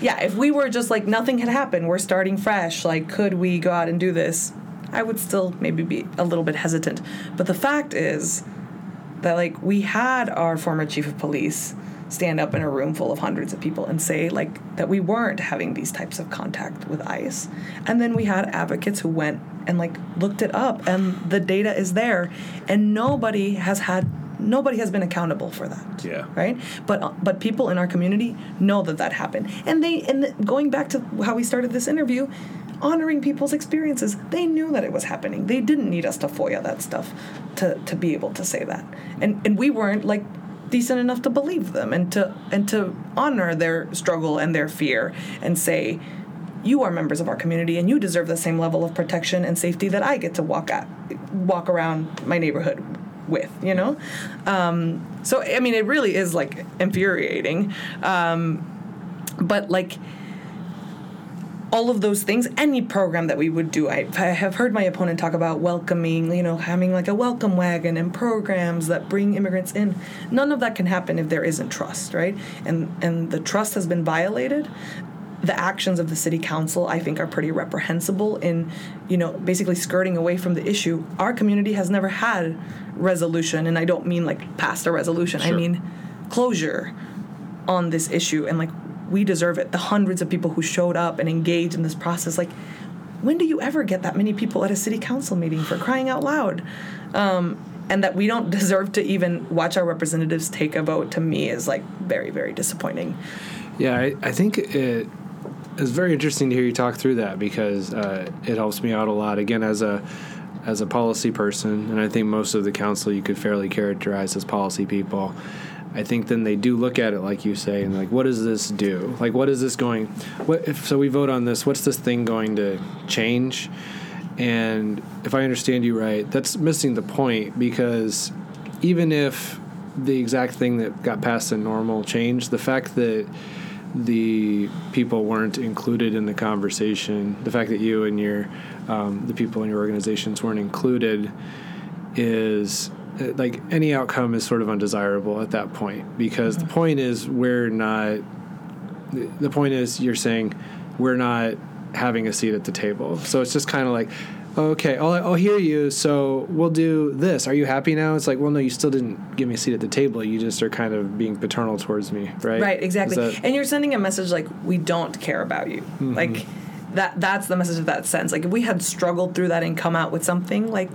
yeah, if we were just like nothing had happened, we're starting fresh, like could we go out and do this? I would still maybe be a little bit hesitant. But the fact is that like we had our former chief of police stand up in a room full of hundreds of people and say like that we weren't having these types of contact with ICE. And then we had advocates who went and like looked it up and the data is there and nobody has had nobody has been accountable for that. Yeah. right? But uh, but people in our community know that that happened. And they and going back to how we started this interview honoring people's experiences they knew that it was happening. They didn't need us to foia that stuff to to be able to say that. And and we weren't like decent enough to believe them and to and to honor their struggle and their fear and say you are members of our community and you deserve the same level of protection and safety that I get to walk at walk around my neighborhood with, you know? Um, so I mean it really is like infuriating. Um, but like all of those things, any program that we would do, I, I have heard my opponent talk about welcoming, you know, having like a welcome wagon and programs that bring immigrants in. None of that can happen if there isn't trust, right? And and the trust has been violated. The actions of the city council, I think, are pretty reprehensible in, you know, basically skirting away from the issue. Our community has never had resolution, and I don't mean like past a resolution. I mean closure on this issue and like we deserve it the hundreds of people who showed up and engaged in this process like when do you ever get that many people at a city council meeting for crying out loud um, and that we don't <laughs> deserve to even watch our representatives take a vote to me is like very very disappointing Yeah, I, I think it is very interesting to hear you talk through that because uh, it helps me out a lot. Again, as a as a policy person, and I think most of the council you could fairly characterize as policy people. I think then they do look at it like you say, and like, what does this do? Like, what is this going? What if so? We vote on this. What's this thing going to change? And if I understand you right, that's missing the point because even if the exact thing that got passed in normal changed, the fact that the people weren't included in the conversation, the fact that you and your um, the people in your organizations weren't included, is Uh, like any outcome is sort of undesirable at that point because the mm-hmm. point is we're not. The point is you're saying we're not having a seat at the table, so it's just kind of like. Okay, I'll, I'll hear you. So we'll do this. Are you happy now? It's like, well, no, you still didn't give me a seat at the table. You just are kind of being paternal towards me, right? right exactly that- and you're sending a message like we don't care about you mm-hmm. like that that's the message of that sense like if we had struggled through that and come out with something like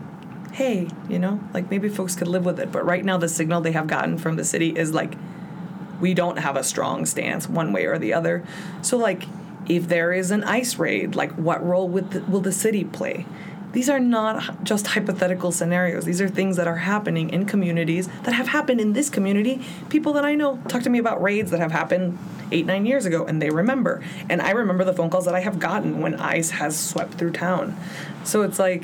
hey you know like maybe folks could live with it. But right now the signal they have gotten from the city is like we don't have a strong stance one way or the other. So like if there is an ice raid like what role the, will the city play? These are not just hypothetical scenarios. These are things that are happening in communities that have happened in this community. People that i know talk to me about raids that have happened eight nine years ago and they remember. And i remember the phone calls that i have gotten when ice has swept through town. So it's like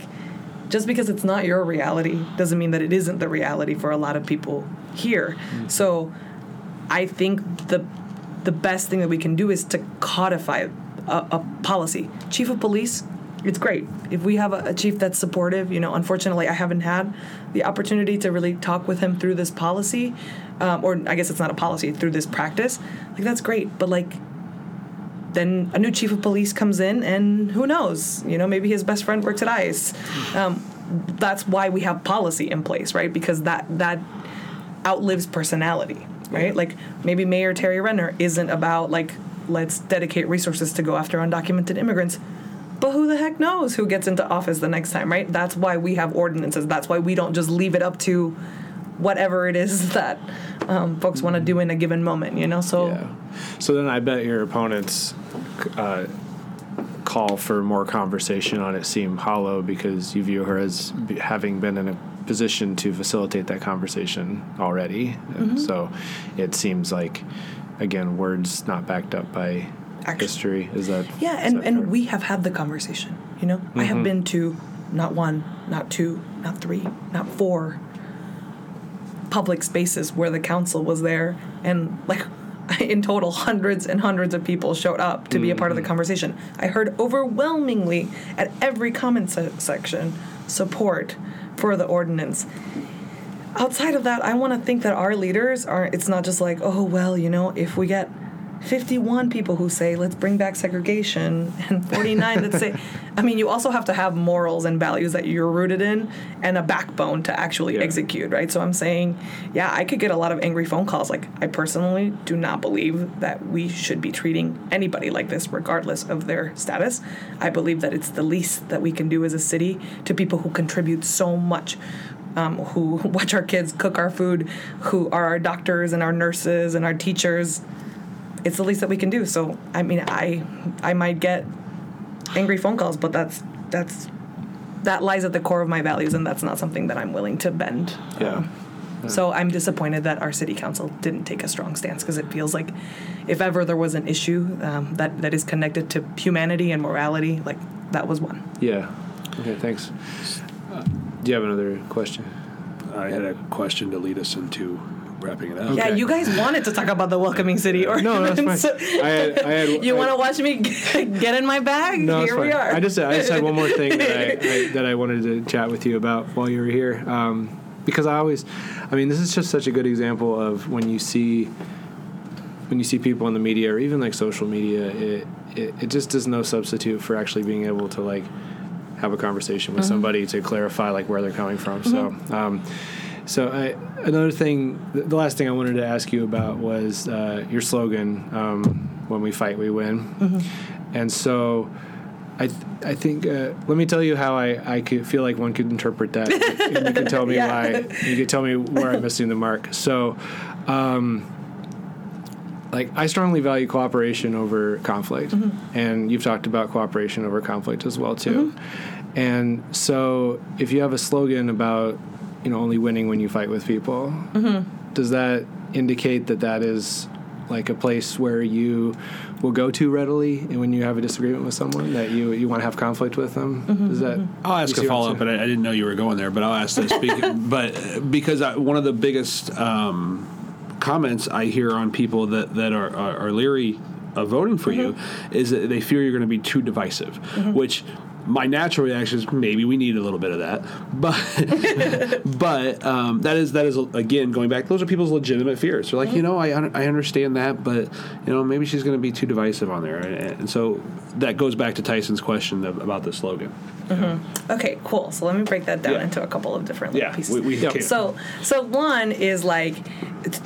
just because it's not your reality doesn't mean that it isn't the reality for a lot of people here so I think the the best thing that we can do is to codify a, a policy. Chief of police, it's great if we have a, a chief that's supportive. You know, unfortunately, I haven't had the opportunity to really talk with him through this policy, um, or I guess it's not a policy through this practice. Like that's great, but like then a new chief of police comes in and who knows you know maybe his best friend works at ice. Um, that's why we have policy in place right? Because that that outlives personality right? Like maybe mayor Tari Renner isn't about like let's dedicate resources to go after undocumented immigrants. But who the heck knows who gets into office the next time right? That's why we have ordinances. That's why we don't just leave it up to whatever it is <laughs> that um, folks want to do in a given moment you know so Yeah. So then I bet your opponent's uh, call for more conversation on it seem hollow because you view her as having been in a position to facilitate that conversation already. And so it seems like, again, words not backed up by Action. history. Is that Yeah, is and, that and fair? we have had the conversation. You know, I have been to not one, not two, not three, not four public spaces where the council was there, and like <laughs> in total, hundreds and hundreds of people showed up to be a part of the mm-hmm. conversation. I heard overwhelmingly at every comment se- section support for the ordinance outside of that, I want to think that our leaders are. It's not just like, oh well, you know, if we get 51 people who say let's bring back segregation <laughs> and 49 that say, <laughs> I mean, you also have to have morals and values that you're rooted in and a backbone to actually Yeah. execute, right? So I'm saying, yeah, I could get a lot of angry phone calls. Like, I personally do not believe that we should be treating anybody like this, regardless of their status. I believe that it's the least that we can do as a city to people who contribute so much um, who <laughs> watch our kids cook our food, who are our doctors and our nurses and our teachers. It's the least that we can do. So I mean, I I might get angry phone calls, but that's that's that lies at the core of my values, and that's not something that I'm willing to bend. Yeah. So I'm disappointed that our city council didn't take a strong stance because it feels like if ever there was an issue um, that that is connected to humanity and morality, like that was one. Yeah. Okay. Thanks. Uh, do you have another question? I had a question to lead us into wrapping it up. Yeah, Okay. you guys wanted to talk about the welcoming city <laughs> No, that's ordinance. fine. I had, I had, <laughs> you I- want to watch me <laughs> get in my bag? No, it's Here we fine. are. I just I just had one more thing that I, I that I wanted to chat with you about while you were here, um, because I always, I mean, this is just such a good example of when you see when you see people in the media or even like social media, it it, it just is no substitute for actually being able to like have a conversation with somebody to clarify like where they're coming from. So. Um, so I, another thing, the last thing I wanted to ask you about was uh, your slogan, um, "When we fight, we win," and so I, th- I think. Uh, let me tell you how I, I could feel like one could interpret that. and you <laughs> can tell me Yeah. why. You can tell me where I'm missing the mark. So, um, like I strongly value cooperation over conflict, and you've talked about cooperation over conflict as well too. And so, if you have a slogan about you know only winning when you fight with people, does that indicate that that is like a place where you will go to readily and when you have a disagreement with someone that you you want to have conflict with them? Is that? I'll ask a see what I'm follow up, but? I, I didn't know you were going there. But I'll ask this, Speak- <laughs> but uh, because I, one of the biggest um, comments I hear on people that that are are, are leery of voting for you is that they fear you're going to be too divisive, which. My natural reaction is maybe we need a little bit of that, but <laughs> but um, that is that is again going back. Those are people's legitimate fears. They're like, you know, I I understand that, but you know, maybe she's going to be too divisive on there, and, and so that goes back to Tyson's question about the slogan. Mm-hmm. Okay, cool. So let me break that down Yeah. into a couple of different little Yeah, pieces. we, we Yeah. can. So, so one is like,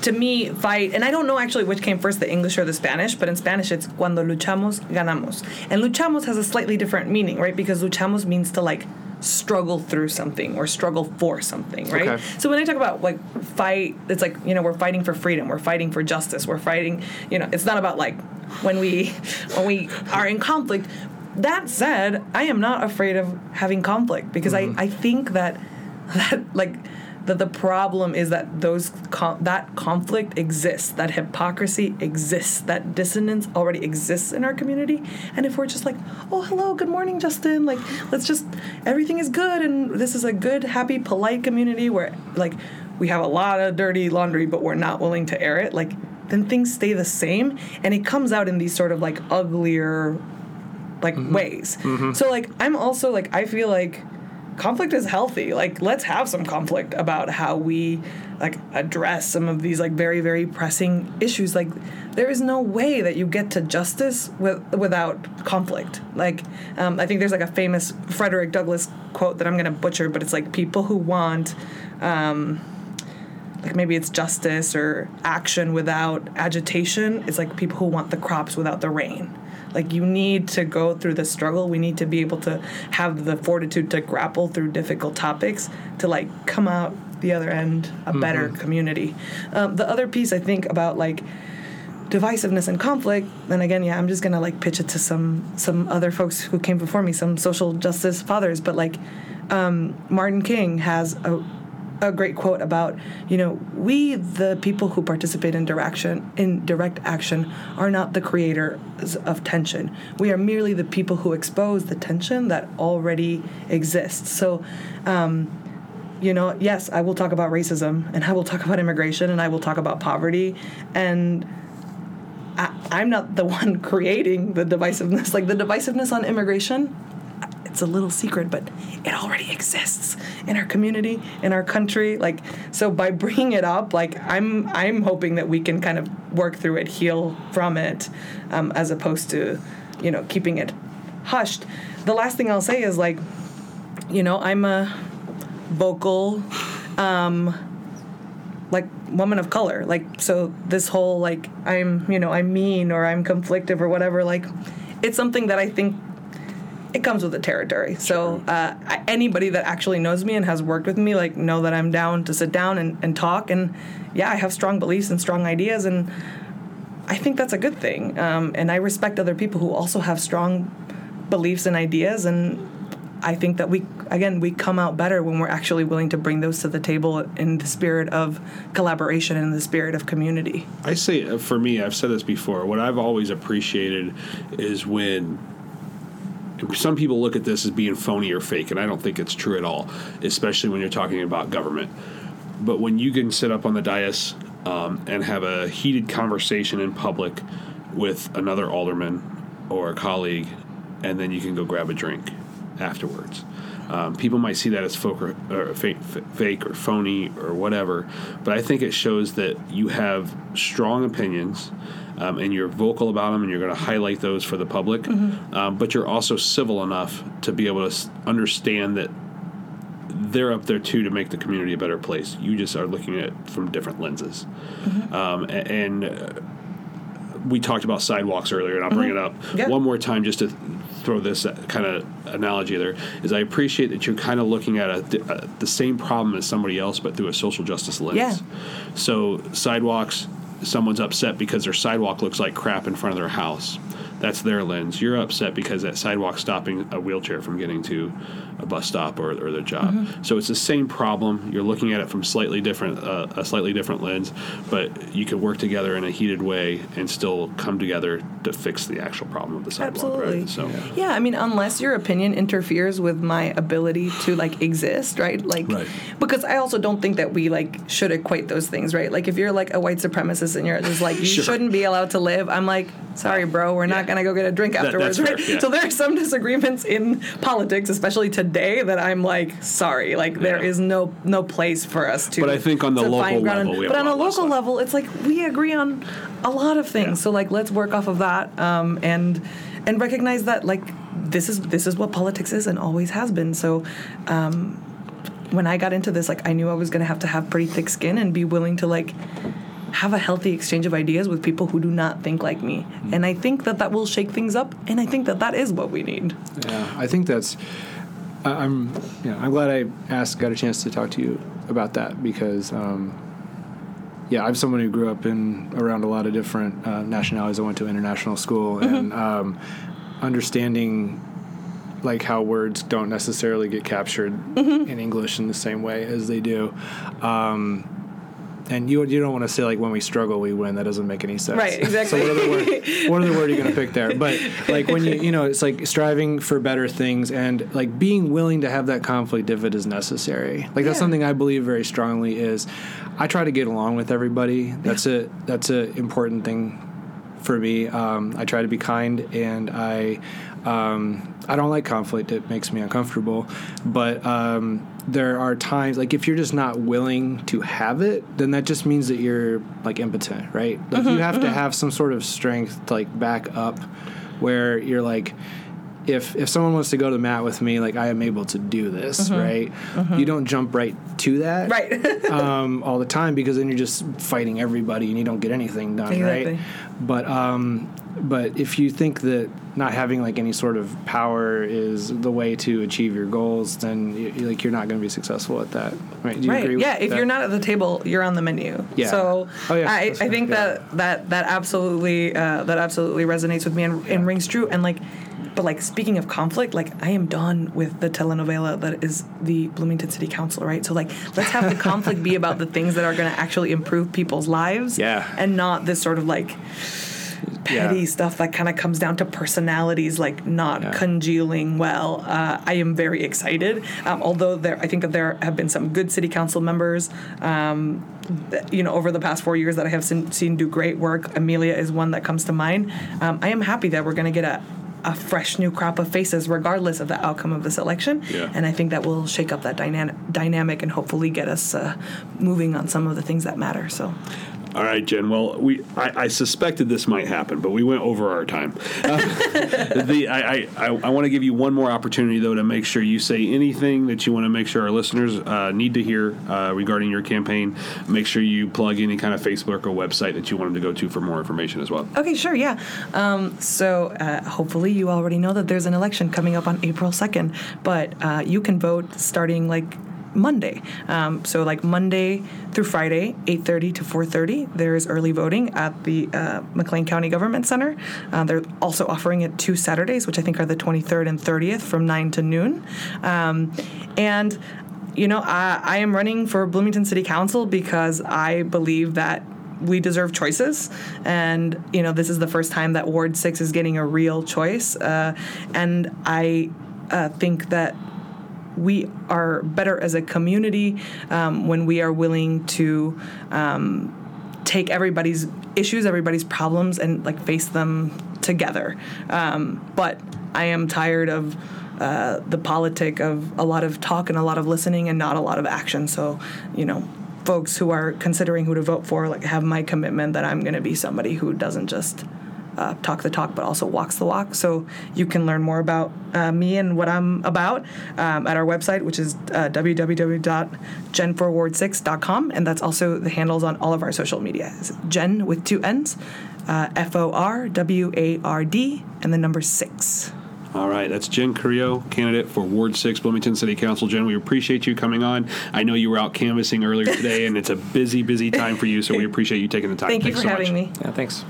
to me, fight, and I don't know actually which came first, the English or the Spanish, but in Spanish it's cuando luchamos, ganamos. And luchamos has a slightly different meaning, right? Because luchamos means to like struggle through something or struggle for something, right? Okay. So when I talk about like fight, it's like, you know, we're fighting for freedom, we're fighting for justice, we're fighting, you know, it's not about like when we when we are in conflict. That said, I am not afraid of having conflict because I, mm-hmm. I think that <laughs> that like that the problem is that those con- that conflict exists, that hypocrisy exists, that dissonance already exists in our community. And if we're just like, oh hello, good morning, Justin, like let's just everything is good and this is a good, happy, polite community where like we have a lot of dirty laundry, but we're not willing to air it, like then things stay the same and it comes out in these sort of like uglier like mm-hmm. ways. Mm-hmm. So like I'm also like I feel like conflict is healthy. Like let's have some conflict about how we like address some of these like very very pressing issues. Like there is no way that you get to justice with without conflict. Like um, I think there's like a famous Frederick Douglass quote that I'm gonna butcher, but it's like people who want um, like maybe it's justice or action without agitation. It's like people who want the crops without the rain. Like you need to go through the struggle. We need to be able to have the fortitude to grapple through difficult topics to like come out the other end a better community. Um, the other piece I think about like divisiveness and conflict and again yeah i'm just gonna like pitch it to some some other folks who came before me some social justice fathers but like um, martin king has a, a great quote about you know we the people who participate in direction in direct action are not the creators of tension. We are merely the people who expose the tension that already exists. So um, you know yes i will talk about racism and i will talk about immigration and i will talk about poverty. And I, I'm not the <laughs> one creating the divisiveness. Like the divisiveness on immigration, it's a little secret, but it already exists in our community, in our country. Like so, by bringing it up, like I'm I'm hoping that we can kind of work through it, heal from it, um, as opposed to, you know, keeping it hushed. The last thing I'll say is like, you know, I'm a vocal um, like woman of color like so this whole like i'm you know i'm mean or i'm conflictive or whatever like it's something that i think it comes with the territory. So uh, anybody that actually knows me and has worked with me like know that i'm down to sit down and, and talk. And yeah i have strong beliefs and strong ideas. And i think that's a good thing. Um, and i respect other people who also have strong beliefs and ideas. And I think that we again we come out better when we're actually willing to bring those to the table in the spirit of collaboration and in the spirit of community. I say uh, for me, I've said this before. What I've always appreciated is when some people look at this as being phony or fake, and I don't think it's true at all, especially when you're talking about government. But when you can sit up on the dais um, and have a heated conversation in public with another alderman or a colleague, and then you can go grab a drink afterwards. Um, people might see that as folk or, or fake, fake or phony or whatever, but I think it shows that you have strong opinions um, and you're vocal about them and you're going to highlight those for the public. Um, but you're also civil enough to be able to understand that they're up there too to make the community a better place. You just are looking at it from different lenses. Um, a- and uh, we talked about sidewalks earlier, and I'll bring it up Yeah. one more time just to throw this kind of analogy there. Is I appreciate that you're kind of looking at a, a, the same problem as somebody else, but through a social justice lens. Yeah. So sidewalks, someone's upset because their sidewalk looks like crap in front of their house. That's their lens. You're upset because that sidewalk's stopping a wheelchair from getting to a bus stop or, or their job. Mm-hmm. So it's the same problem. You're looking at it from slightly different, uh, a slightly different lens, but you can work together in a heated way and still come together to fix the actual problem of the sidewalk. Absolutely. Right? So Yeah, I mean, unless your opinion interferes with my ability to like exist, right? Like, Right. because I also don't think that we like should equate those things, right? Like, if you're like a white supremacist and you're just like you Sure. shouldn't be allowed to live, I'm like, sorry, bro, we're not gonna go get a drink afterwards, <laughs> that's right? yeah. So there are some disagreements in politics, especially today, that I'm like, sorry, like there Yeah. is no no place for us to. But I think on the local level, but on a local level, it's like we agree on a lot of things. Yeah. So like, let's work off of that um, and and recognize that like this is this is what politics is and always has been. So. Um, when I got into this, like I knew I was gonna have to have pretty thick skin and be willing to like have a healthy exchange of ideas with people who do not think like me. And I think that that will shake things up. And I think that that is what we need. Yeah, I think that's. I'm, yeah, I'm glad I asked, got a chance to talk to you about that because, um, yeah, I'm someone who grew up in around a lot of different uh, nationalities. I went to international school, and um, understanding like how words don't necessarily get captured in English in the same way as they do. Um, and you you don't want to say like when we struggle we win. That doesn't make any sense. Right, exactly. So what other word? What other word are you going to pick there? But <laughs> like when you you know it's like striving for better things and like being willing to have that conflict if it is necessary. Like that's something I believe very strongly is. I try to get along with everybody. That's a that's a important thing for me. Um, I try to be kind, and I um, I don't like conflict. It makes me uncomfortable. But um, there are times, like if you're just not willing to have it, then that just means that you're like impotent, right? Like you have to have some sort of strength to like back up, where you're like. If, if someone wants to go to the mat with me, like I am able to do this, right? You don't jump right to that, Right. <laughs> um, all the time because then you're just fighting everybody and you don't get anything done, Exactly. right? But um, but if you think that not having like any sort of power is the way to achieve your goals, then you, like you're not going to be successful at that, right? Do you right. agree with Yeah. If that? you're not at the table, you're on the menu. Yeah. So Oh, yeah. I, I think Yeah. that that that absolutely uh, that absolutely resonates with me and, and rings true. And like, but like speaking of conflict, like I am done with the telenovela that is the Bloomington City Council, right? So like, let's have the conflict be about the things that are going to actually improve people's lives. Yeah. And not this sort of like petty Yeah. stuff that kind of comes down to personalities like not Yeah. congealing well. Uh, I am very excited. Um, although there, I think that there have been some good city council members. Um, that, you know, over the past four years that I have seen, seen do great work. Amelia is one that comes to mind. Um, I am happy that we're going to get a. A fresh new crop of faces, regardless of the outcome of this election, Yeah. and I think that will shake up that dyna- dynamic and hopefully get us uh, moving on some of the things that matter. So, All right, Jenn. Well, we I, I suspected this might happen, but we went over our time. Uh, <laughs> the I I, I, want to give you one more opportunity though to make sure you say anything that you want to make sure our listeners uh, need to hear uh, regarding your campaign. Make sure you plug any kind of Facebook or website that you want them to go to for more information as well. Okay, sure, yeah. Um, so uh, hopefully you already know that there's an election coming up on April 2nd, but uh, you can vote starting like Monday. Um, so like Monday through Friday, 8:30 to 4:30. There's early voting at the uh, McLean County Government Center. Uh, they're also offering it two Saturdays, which I think are the 23rd and 30th, from 9 to noon. Um, and you know, I, I am running for Bloomington City Council because I believe that we deserve choices and you know this is the first time that ward 6 is getting a real choice uh, and i uh, think that we are better as a community um, when we are willing to um, take everybody's issues, everybody's problems, and like face them together. Um, but I am tired of. Uh, the politic of a lot of talk and a lot of listening and not a lot of action. So, you know, folks who are considering who to vote for, like, have my commitment that I'm going to be somebody who doesn't just uh, talk the talk, but also walks the walk. So you can learn more about uh, me and what I'm about um, at our website, which is uh, www.jennforward6.com. And that's also the handles on all of our social media. It's Jenn with two N's, uh, F O R W A R D, and the number six. All right, that's Jenn Carrillo, candidate for Ward 6, Bloomington City Council. Jenn, we appreciate you coming on. I know you were out canvassing earlier today, and it's a busy, busy time for you, so we <laughs> appreciate you taking the time. Thank you Thanks for so having much. me. Yeah, thanks.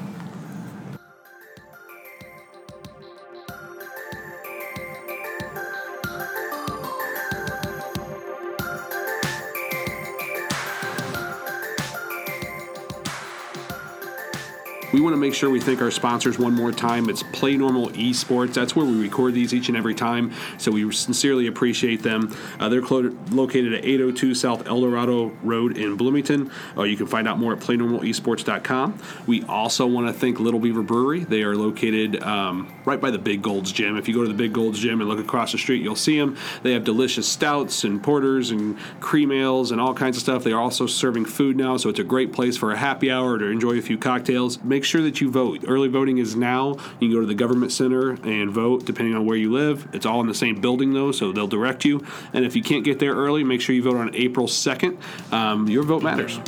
Want to make sure we thank our sponsors one more time. It's Play Normal Esports. That's where we record these each and every time, so we sincerely appreciate them. Uh, they're clo- located at 802 South El Dorado Road in Bloomington. Uh, you can find out more at playnormalesports.com. We also want to thank Little Beaver Brewery. They are located um, right by the Big Gold's Gym. If you go to the Big Gold's Gym and look across the street, you'll see them. They have delicious stouts and porters and cream ales and all kinds of stuff. They are also serving food now, so it's a great place for a happy hour to enjoy a few cocktails. Make sure that you vote. Early voting is now. You can go to the government center and vote depending on where you live. It's all in the same building though, so they'll direct you. And if you can't get there early, make sure you vote on April 2nd. Um, your vote matters.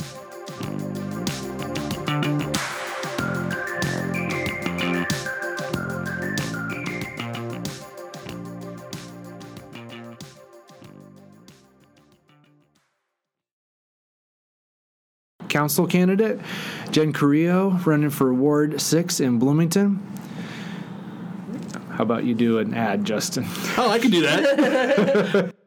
Council candidate Jenn Carrillo running for Ward 6 in Bloomington. How about you do an ad, Justin? Oh, I can do that. <laughs>